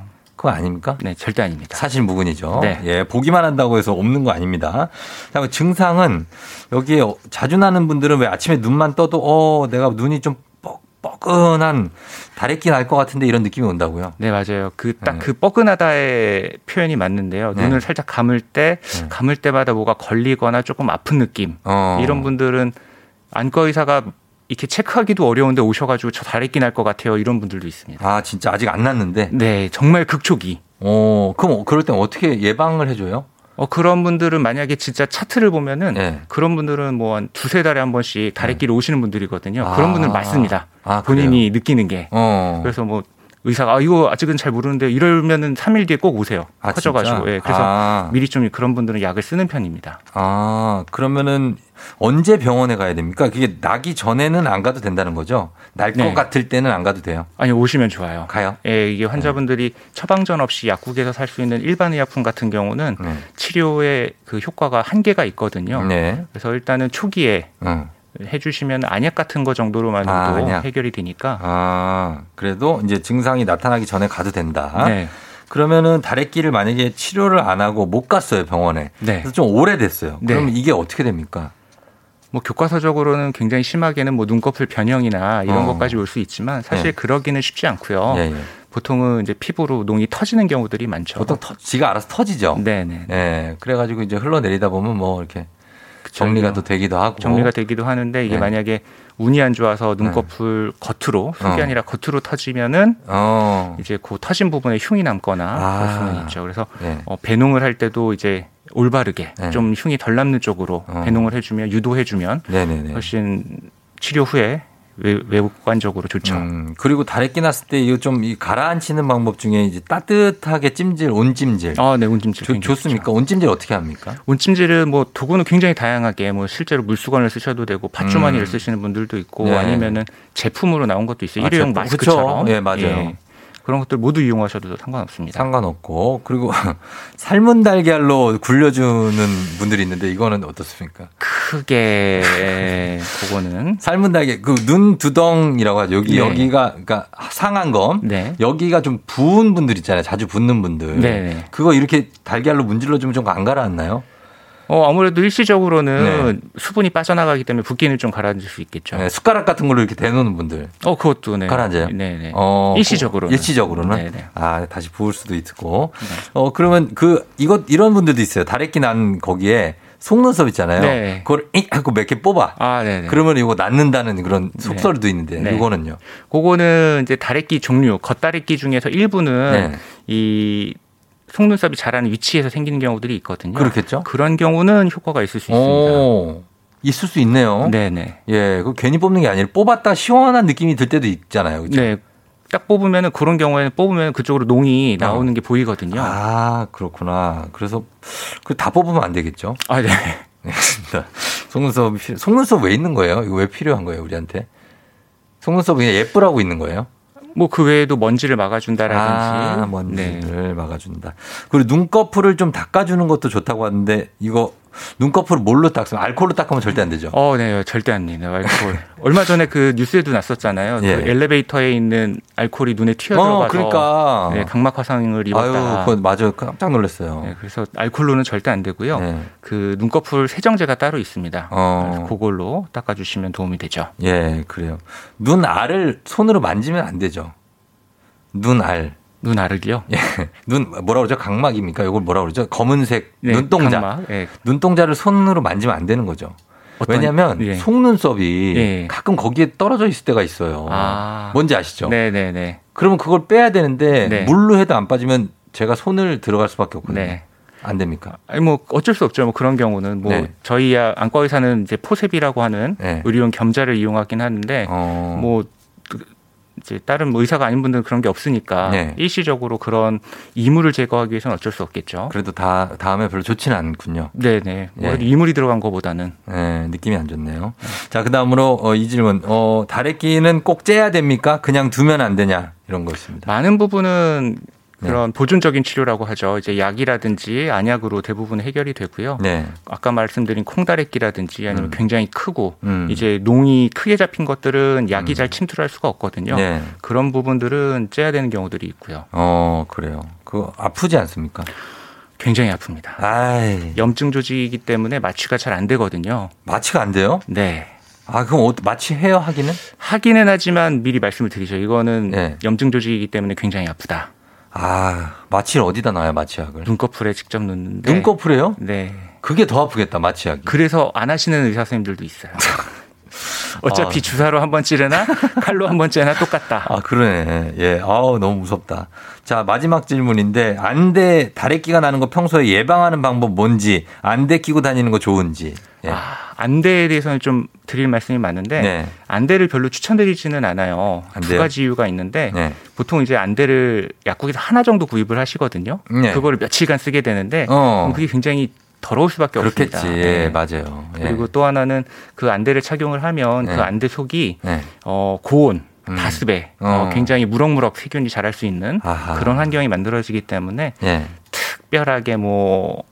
그거 아닙니까? 네 절대 아닙니다. 사실 무근이죠. 네. 예, 보기만 한다고 해서 없는 거 아닙니다. 다음에 증상은 여기에 어, 자주 나는 분들은 왜 아침에 눈만 떠도 어 내가 눈이 좀 뻐- 뻐근한 다래끼 날 것 같은데 이런 느낌이 온다고요. 네 맞아요. 그딱 네. 그 뻐근하다의 표현이 맞는데요. 네. 눈을 살짝 감을 때 네. 감을 때마다 뭐가 걸리거나 조금 아픈 느낌 어. 이런 분들은 안과 의사가 이렇게 체크하기도 어려운데 오셔가지고 저 다래끼 날 것 같아요 이런 분들도 있습니다. 아 진짜 아직 안 났는데. 네 정말 극초기. 어 그럼 그럴 땐 어떻게 예방을 해줘요? 어 그런 분들은 만약에 진짜 차트를 보면은 네. 그런 분들은 뭐 한 두세 달에 한 번씩 다래끼를 오시는 분들이거든요. 아. 그런 분들 맞습니다. 아, 본인이 느끼는 게. 어. 그래서 뭐 의사가 아 이거 아직은 잘 모르는데 이러면은 3일 뒤에 꼭 오세요. 아, 커져가지고. 예, 그래서 아. 미리 좀 그런 분들은 약을 쓰는 편입니다. 아, 그러면은 언제 병원에 가야 됩니까? 그게 나기 전에는 안 가도 된다는 거죠? 날것 네. 같을 때는 안 가도 돼요? 아니 오시면 좋아요. 가요? 예, 이게 환자분들이 처방전 없이 약국에서 살 수 있는 일반 의약품 같은 경우는 네. 치료의 그 효과가 한계가 있거든요. 네. 그래서 일단은 초기에 응. 해주시면 안약 같은 거 정도로만으로도 아. 해결이 되니까. 아, 그래도 이제 증상이 나타나기 전에 가도 된다. 네. 그러면은 다래끼를 만약에 치료를 안 하고 못 갔어요, 병원에. 네. 그래서 좀 오래됐어요. 네. 그러면 이게 어떻게 됩니까? 뭐 교과서적으로는 굉장히 심하게는 뭐 눈꺼풀 변형이나 이런 어. 것까지 올 수 있지만 사실 네. 그러기는 쉽지 않고요. 예, 예. 보통은 이제 피부로 농이 터지는 경우들이 많죠. 보통 터, 지가 알아서 터지죠. 네네. 예. 그래가지고 이제 흘러내리다 보면 뭐 이렇게 정리가 또 되기도 하고. 정리가 되기도 하는데 이게 네. 만약에 운이 안 좋아서 눈꺼풀 겉으로 속이 어. 아니라 겉으로 터지면은 어. 이제 그 터진 부분에 흉이 남거나 아. 그럴 수는 있죠. 그래서 네. 어, 배농을 할 때도 이제 올바르게 네. 좀 흉이 덜 남는 쪽으로 어. 배농을 해주면 유도해주면 네네네. 훨씬 치료 후에 외, 외관적으로 좋죠. 음, 그리고 다래 끼 났을 때 이거 좀 이 가라앉히는 방법 중에 이제 따뜻하게 찜질, 온찜질. 아, 네, 온찜질. 좋- 굉장히 좋습니까? 온찜질 어떻게 합니까? 온찜질은 뭐 도구는 굉장히 다양하게 뭐 실제로 물수건을 쓰셔도 되고 팥주머니를 음. 쓰시는 분들도 있고 네. 아니면은 제품으로 나온 것도 있어요. 아, 일회용 제품. 마스크처럼. 예, 맞아요. 그런 것들 모두 이용하셔도 상관없습니다. 상관없고 그리고 삶은 달걀로 굴려주는 분들이 있는데 이거는 어떻습니까? 크게 그거는 삶은 달걀 그 눈 두덩이라고 하죠. 여기 네. 여기가 그러니까 상한 검 네. 여기가 좀 부은 분들 있잖아요. 자주 붓는 분들. 네. 그거 이렇게 달걀로 문질러 주면 좀 안 가라앉나요? 어, 아무래도 일시적으로는 수분이 빠져나가기 때문에 붓기는 좀 가라앉을 수 있겠죠. 네, 숟가락 같은 걸로 이렇게 대놓는 분들. 어, 그것도 네. 가라앉아요? 네, 네. 어, 일시적으로는. 일시적으로는. 네, 네. 아, 다시 부을 수도 있고. 어, 그러면 그, 이것, 이런 분들도 있어요. 다래끼 난 거기에 속눈썹 있잖아요. 네. 그걸 잉 하고 몇 개 뽑아. 아, 네, 네. 그러면 이거 낫는다는 그런 속설도 있는데, 네. 이거는요. 그거는 이제 다래끼 종류, 겉다래끼 중에서 일부는 네. 이 속눈썹이 자라는 위치에서 생기는 경우들이 있거든요. 그렇겠죠? 그런 경우는 효과가 있을 수 있습니다. 오, 있을 수 있네요. 네네. 예, 그 괜히 뽑는 게 아니라 뽑았다 시원한 느낌이 들 때도 있잖아요. 그죠? 네. 딱 뽑으면은 그런 경우에는 뽑으면 그쪽으로 농이 나오는 게 보이거든요. 어. 아, 그렇구나. 그래서 그 다 뽑으면 안 되겠죠? 아, 네. 알겠습니다. 속눈썹, 속눈썹 왜 있는 거예요? 이거 왜 필요한 거예요, 우리한테? 속눈썹 그냥 예쁘라고 있는 거예요? 뭐 그 외에도 먼지를 막아준다라든지. 아, 네. 먼지를 막아준다. 그리고 눈꺼풀을 좀 닦아주는 것도 좋다고 하는데 이거 눈꺼풀을 뭘로 닦으면 알코올로 닦으면 절대 안 되죠. 어, 네, 절대 안 돼요. 알코올. 얼마 전에 그 뉴스에도 났었잖아요. 예. 그 엘리베이터에 있는 알코올이 눈에 어, 튀어들어가서 그러니까. 네, 각막 화상을 입었다. 아유, 그건 맞아요. 깜짝 놀랐어요. 네, 그래서 알코올로는 절대 안 되고요. 네. 그 눈꺼풀 세정제가 따로 있습니다. 어. 그걸로 닦아주시면 도움이 되죠. 예, 그래요. 눈알을 손으로 만지면 안 되죠. 눈알. 눈알을요? 예. 눈, 뭐라 그러죠? 각막입니까? 이걸 뭐라 그러죠? 검은색 네, 눈동자. 각막, 예. 눈동자를 손으로 만지면 안 되는 거죠. 어떤- 왜냐면 예. 속눈썹이 예. 가끔 거기에 떨어져 있을 때가 있어요. 아. 뭔지 아시죠? 네네네. 그러면 그걸 빼야 되는데 네. 물로 해도 안 빠지면 제가 손을 들어갈 수밖에 없거든요. 네. 안 됩니까? 아니 뭐 어쩔 수 없죠. 뭐 그런 경우는 뭐 네. 저희 안과 의사는 이제 포셉이라고 하는 네. 의료용 겸자를 이용하긴 하는데 어. 뭐 이제 다른 뭐 의사가 아닌 분들은 그런 게 없으니까 네. 일시적으로 그런 이물을 제거하기 위해서는 어쩔 수 없겠죠. 그래도 다 다음에 별로 좋지는 않군요. 네네. 뭐 예. 이물이 들어간 것보다는 네, 느낌이 안 좋네요. 자, 그 다음으로 어, 이 질문. 어, 다래끼는 꼭 째야 됩니까? 그냥 두면 안 되냐? 이런 거 있습니다. 많은 부분은 네. 그런 보존적인 치료라고 하죠. 이제 약이라든지 안약으로 대부분 해결이 되고요. 네. 아까 말씀드린 콩다래끼라든지 아니면 음. 굉장히 크고 음. 이제 농이 크게 잡힌 것들은 약이 음. 잘 침투할 수가 없거든요. 네. 그런 부분들은 째야 되는 경우들이 있고요. 어, 그래요. 그거 아프지 않습니까? 굉장히 아픕니다. 아이, 염증 조직이기 때문에 마취가 잘 안 되거든요. 마취가 안 돼요? 네. 아, 그럼 어, 마취해요, 하기는? 하기는 하지만 미리 말씀을 드리죠. 이거는 네. 염증 조직이기 때문에 굉장히 아프다. 아, 마취를 어디다 놔요, 마취약을? 눈꺼풀에 직접 놓는데. 눈꺼풀에요? 네. 그게 더 아프겠다, 마취약이. 그래서 안 하시는 의사 선생님들도 있어요. 어차피 아. 주사로 한 번 찌르나 칼로 한 번 찌르나 똑같다. 아, 그러네. 예. 아우, 너무 무섭다. 자, 마지막 질문인데, 안대, 다래끼가 나는 거 평소에 예방하는 방법 뭔지, 안대 끼고 다니는 거 좋은지. 예. 아, 안대에 대해서는 좀 드릴 말씀이 많은데 네. 안대를 별로 추천드리지는 않아요. 안두 돼요? 가지 이유가 있는데 네. 보통 이제 안대를 약국에서 하나 정도 구입을 하시거든요. 네. 그거를 며칠간 쓰게 되는데 어. 그게 굉장히 더러울 수밖에 그렇겠지. 없습니다. 예, 네. 맞아요. 예. 그리고 또 하나는 그 안대를 착용을 하면 네. 그 안대 속이 네. 어, 고온, 음. 다습에 어. 어, 굉장히 무럭무럭 세균이 자랄 수 있는 아하. 그런 환경이 만들어지기 때문에 예. 특별하게 뭐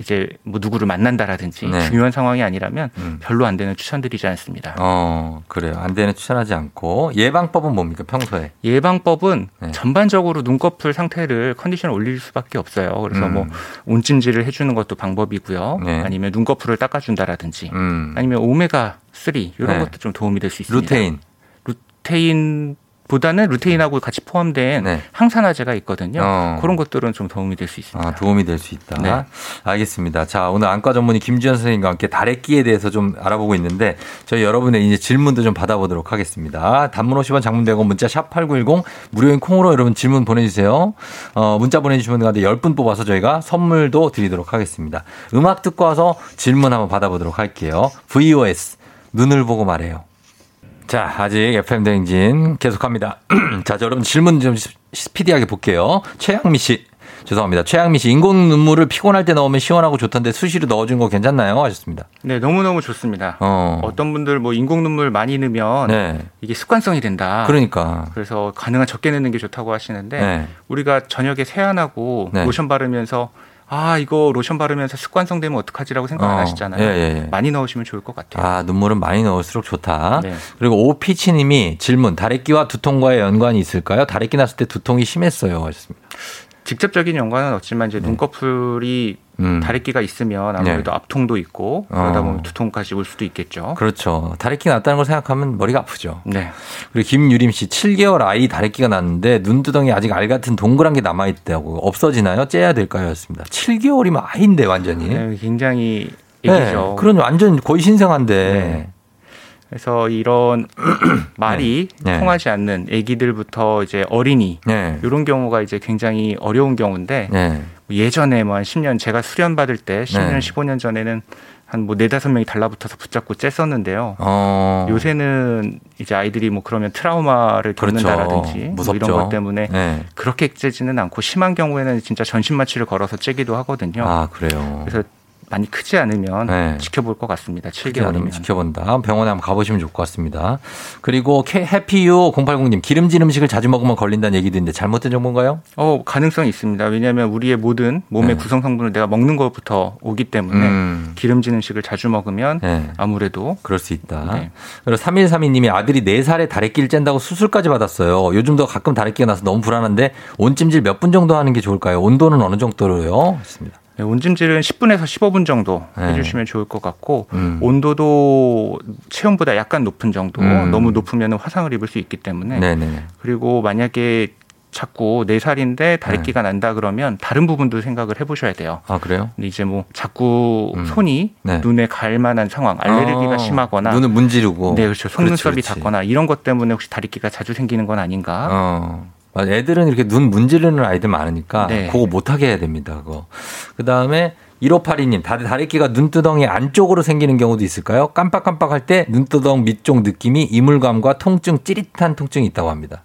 이제 뭐 누구를 만난다라든지 네. 중요한 상황이 아니라면 음. 별로 안대는 추천드리지 않습니다. 어, 그래요. 안대는 추천하지 않고, 예방법은 뭡니까, 평소에? 예방법은 네. 전반적으로 눈꺼풀 상태를 컨디션을 올릴 수밖에 없어요. 그래서 음. 뭐 온찜질을 해주는 것도 방법이고요. 네. 아니면 눈꺼풀을 닦아준다라든지 음. 아니면 오메가 3 이런 네. 것도 좀 도움이 될 수 있습니다. 루테인. 루테인 보다는 루테인하고 같이 포함된 네. 항산화제가 있거든요. 어. 그런 것들은 좀 도움이 될 수 있습니다. 아, 도움이 될 수 있다. 네. 알겠습니다. 자, 오늘 안과 전문의 김지현 선생님과 함께 다래끼에 대해서 좀 알아보고 있는데 저희 여러분의 이제 질문도 좀 받아보도록 하겠습니다. 단문 50원 장문 100원 문자 샵 8910 무료인 콩으로 여러분 질문 보내주세요. 어, 문자 보내주시면 가운데 10분 뽑아서 저희가 선물도 드리도록 하겠습니다. 음악 듣고 와서 질문 한번 받아보도록 할게요. VOS 눈을 보고 말해요. 자, 아직 FM 대행진 계속합니다. 자, 자, 여러분 질문 좀 스피디하게 볼게요. 최양미 씨. 죄송합니다. 최양미 씨, 인공 눈물을 피곤할 때 넣으면 시원하고 좋던데 수시로 넣어준 거 괜찮나요? 하셨습니다. 네, 너무너무 좋습니다. 어. 어. 떤 분들 뭐 인공 눈물 많이 넣으면 네. 이게 습관성이 된다. 그러니까. 그래서 가능한 적게 넣는 게 좋다고 하시는데 네. 우리가 저녁에 세안하고 네. 로션 바르면서 아 이거 로션 바르면서 습관성 되면 어떡하지라고 생각 안 어. 하시잖아요. 예, 예, 예. 많이 넣으시면 좋을 것 같아요. 아, 눈물은 많이 넣을수록 좋다. 네. 그리고 오피치 님이 질문, 다래끼와 두통과의 연관이 있을까요? 다래끼 났을 때 두통이 심했어요. 하셨습니다. 직접적인 연관은 없지만 이제 눈꺼풀이 네. 음. 다래끼가 있으면 아무래도 앞통도 있고 그러다 어. 보면 두통까지 올 수도 있겠죠. 그렇죠. 다래끼 났다는 걸 생각하면 머리가 아프죠. 네. 그리고 김유림 씨, 7개월 아이 다래끼가 났는데 눈두덩이 아직 알 같은 동그란 게 남아 있다고 없어지나요? 째야 될까요? 였습니다. 7개월이면 아이인데 완전히. 네, 굉장히 네, 얘기죠. 그런 완전 거의 신생한데. 네. 그래서 이런 말이 네. 통하지 않는 아기들부터 이제 어린이 네. 이런 경우가 이제 굉장히 어려운 경우인데 네. 예전에 뭐 한 10년 제가 수련 받을 때 10년 네. 15년 전에는 한뭐 네다섯 명이 달라붙어서 붙잡고 쬐었는데요. 어. 요새는 이제 아이들이 뭐 그러면 트라우마를 그렇죠. 겪는다라든지 뭐 무섭죠. 이런 것 때문에 네. 그렇게 째지는 않고 심한 경우에는 진짜 전신 마취를 걸어서 째기도 하거든요. 아, 그래요. 그래서 많이 크지 않으면 네. 지켜볼 것 같습니다. 크지 않으면 7개월이면. 지켜본다. 병원에 한번 가보시면 좋을 것 같습니다. 그리고 해피유 080님 기름진 음식을 자주 먹으면 걸린다는 얘기도 있는데 잘못된 정보인가요? 어, 가능성이 있습니다. 왜냐하면 우리의 모든 몸의 네. 구성 성분을 내가 먹는 것부터 오기 때문에 음. 기름진 음식을 자주 먹으면 네. 아무래도 그럴 수 있다. 네. 그리고 3132님이 아들이 4살에 다래끼를 짠다고 수술까지 받았어요. 요즘도 가끔 다래끼가 나서 너무 불안한데 온찜질 몇 분 정도 하는 게 좋을까요? 온도는 어느 정도로요? 했습니다. 네, 온찜질은 10분에서 15분 정도 네. 해주시면 좋을 것 같고 음. 온도도 체온보다 약간 높은 정도 음. 너무 높으면 화상을 입을 수 있기 때문에 네네. 그리고 만약에 자꾸 4살인데 다래끼가 난다 그러면 다른 부분도 생각을 해보셔야 돼요. 아, 그래요? 이제 뭐 자꾸 음. 손이 네. 눈에 갈 만한 상황, 알레르기가 아, 심하거나 눈을 문지르고. 네, 그렇죠. 속눈썹이 그렇지, 그렇지. 닿거나 이런 것 때문에 혹시 다래끼가 자주 생기는 건 아닌가? 어. 맞아. 애들은 이렇게 눈 문지르는 아이들 많으니까 네. 그거 못하게 해야 됩니다. 그거. 그 다음에 1582님, 다들 다래끼가 눈두덩이 안쪽으로 생기는 경우도 있을까요? 깜빡깜빡 할 때 눈두덩 밑쪽 느낌이 이물감과 통증, 찌릿한 통증이 있다고 합니다.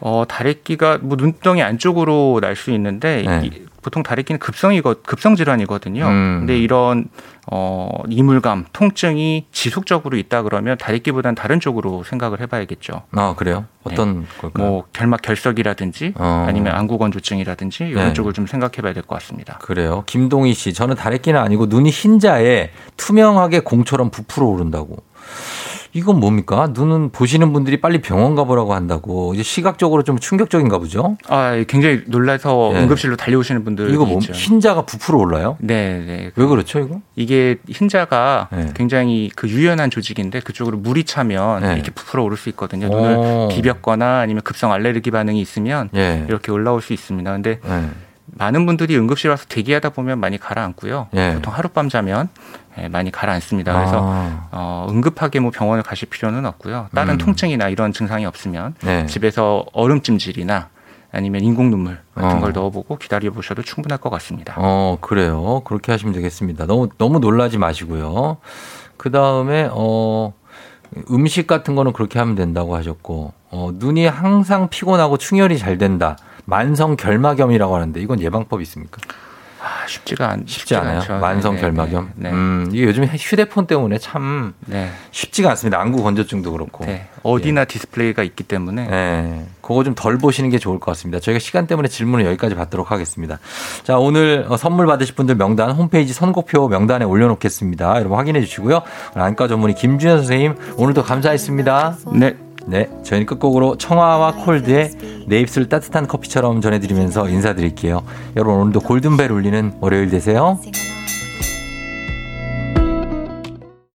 어, 다래끼가 뭐 눈덩이 안쪽으로 날 수 있는데 네. 이- 보통 다래끼는 급성이거 급성 질환이거든요. 음. 근데 이런 어, 이물감, 통증이 지속적으로 있다 그러면 다래끼보다는 다른 쪽으로 생각을 해봐야겠죠. 아, 그래요? 어떤 걸까요? 뭐 결막 결석이라든지 어. 아니면 안구건조증이라든지 이런 네. 쪽을 좀 생각해봐야 될 것 같습니다. 그래요. 김동희 씨, 저는 다래끼는 아니고 눈이 흰자에 투명하게 공처럼 부풀어 오른다고. 이건 뭡니까? 눈은 보시는 분들이 빨리 병원 가보라고 한다고. 이제 시각적으로 좀 충격적인가 보죠? 아, 굉장히 놀라서 네. 응급실로 달려오시는 분들 이거 뭐, 있죠. 흰자가 부풀어 올라요? 네, 네. 왜 그렇죠, 이거? 이게 흰자가 네. 굉장히 그 유연한 조직인데 그쪽으로 물이 차면 네. 이렇게 부풀어 오를 수 있거든요. 오. 눈을 비볐거나 아니면 급성 알레르기 반응이 있으면 예. 이렇게 올라올 수 있습니다. 근데 예. 많은 분들이 응급실 와서 대기하다 보면 많이 가라앉고요. 예. 보통 하룻밤 자면 예, 많이 가라앉습니다. 그래서 아, 어, 응급하게 뭐 병원을 가실 필요는 없고요. 다른 음. 통증이나 이런 증상이 없으면 네. 집에서 얼음찜질이나 아니면 인공 눈물 같은 어. 걸 넣어보고 기다려 보셔도 충분할 것 같습니다. 어, 그래요. 그렇게 하시면 되겠습니다. 너무, 너무 놀라지 마시고요. 그 다음에, 어, 음식 같은 거는 그렇게 하면 된다고 하셨고, 어, 눈이 항상 피곤하고 충혈이 잘 된다. 만성 결막염이라고 하는데 이건 예방법 있습니까? 아, 쉽지가 않, 쉽지 않아요. 않죠. 만성 네, 결막염. 네, 네. 음, 이게 요즘 휴대폰 때문에 참 네. 쉽지가 않습니다. 안구 건조증도 그렇고. 네. 어디나 디스플레이가 있기 때문에 네. 그거 좀 덜 보시는 게 좋을 것 같습니다. 저희가 시간 때문에 질문을 여기까지 받도록 하겠습니다. 자, 오늘 어, 선물 받으실 분들 명단 홈페이지 선곡표 명단에 올려놓겠습니다. 여러분 확인해 주시고요. 안과 전문의 김준현 선생님 오늘도 감사했습니다. 네. 네. 저희는 끝곡으로 청아와 콜드의 내 입술 따뜻한 커피처럼 전해드리면서 인사드릴게요. 여러분 오늘도 골든벨 울리는 월요일 되세요.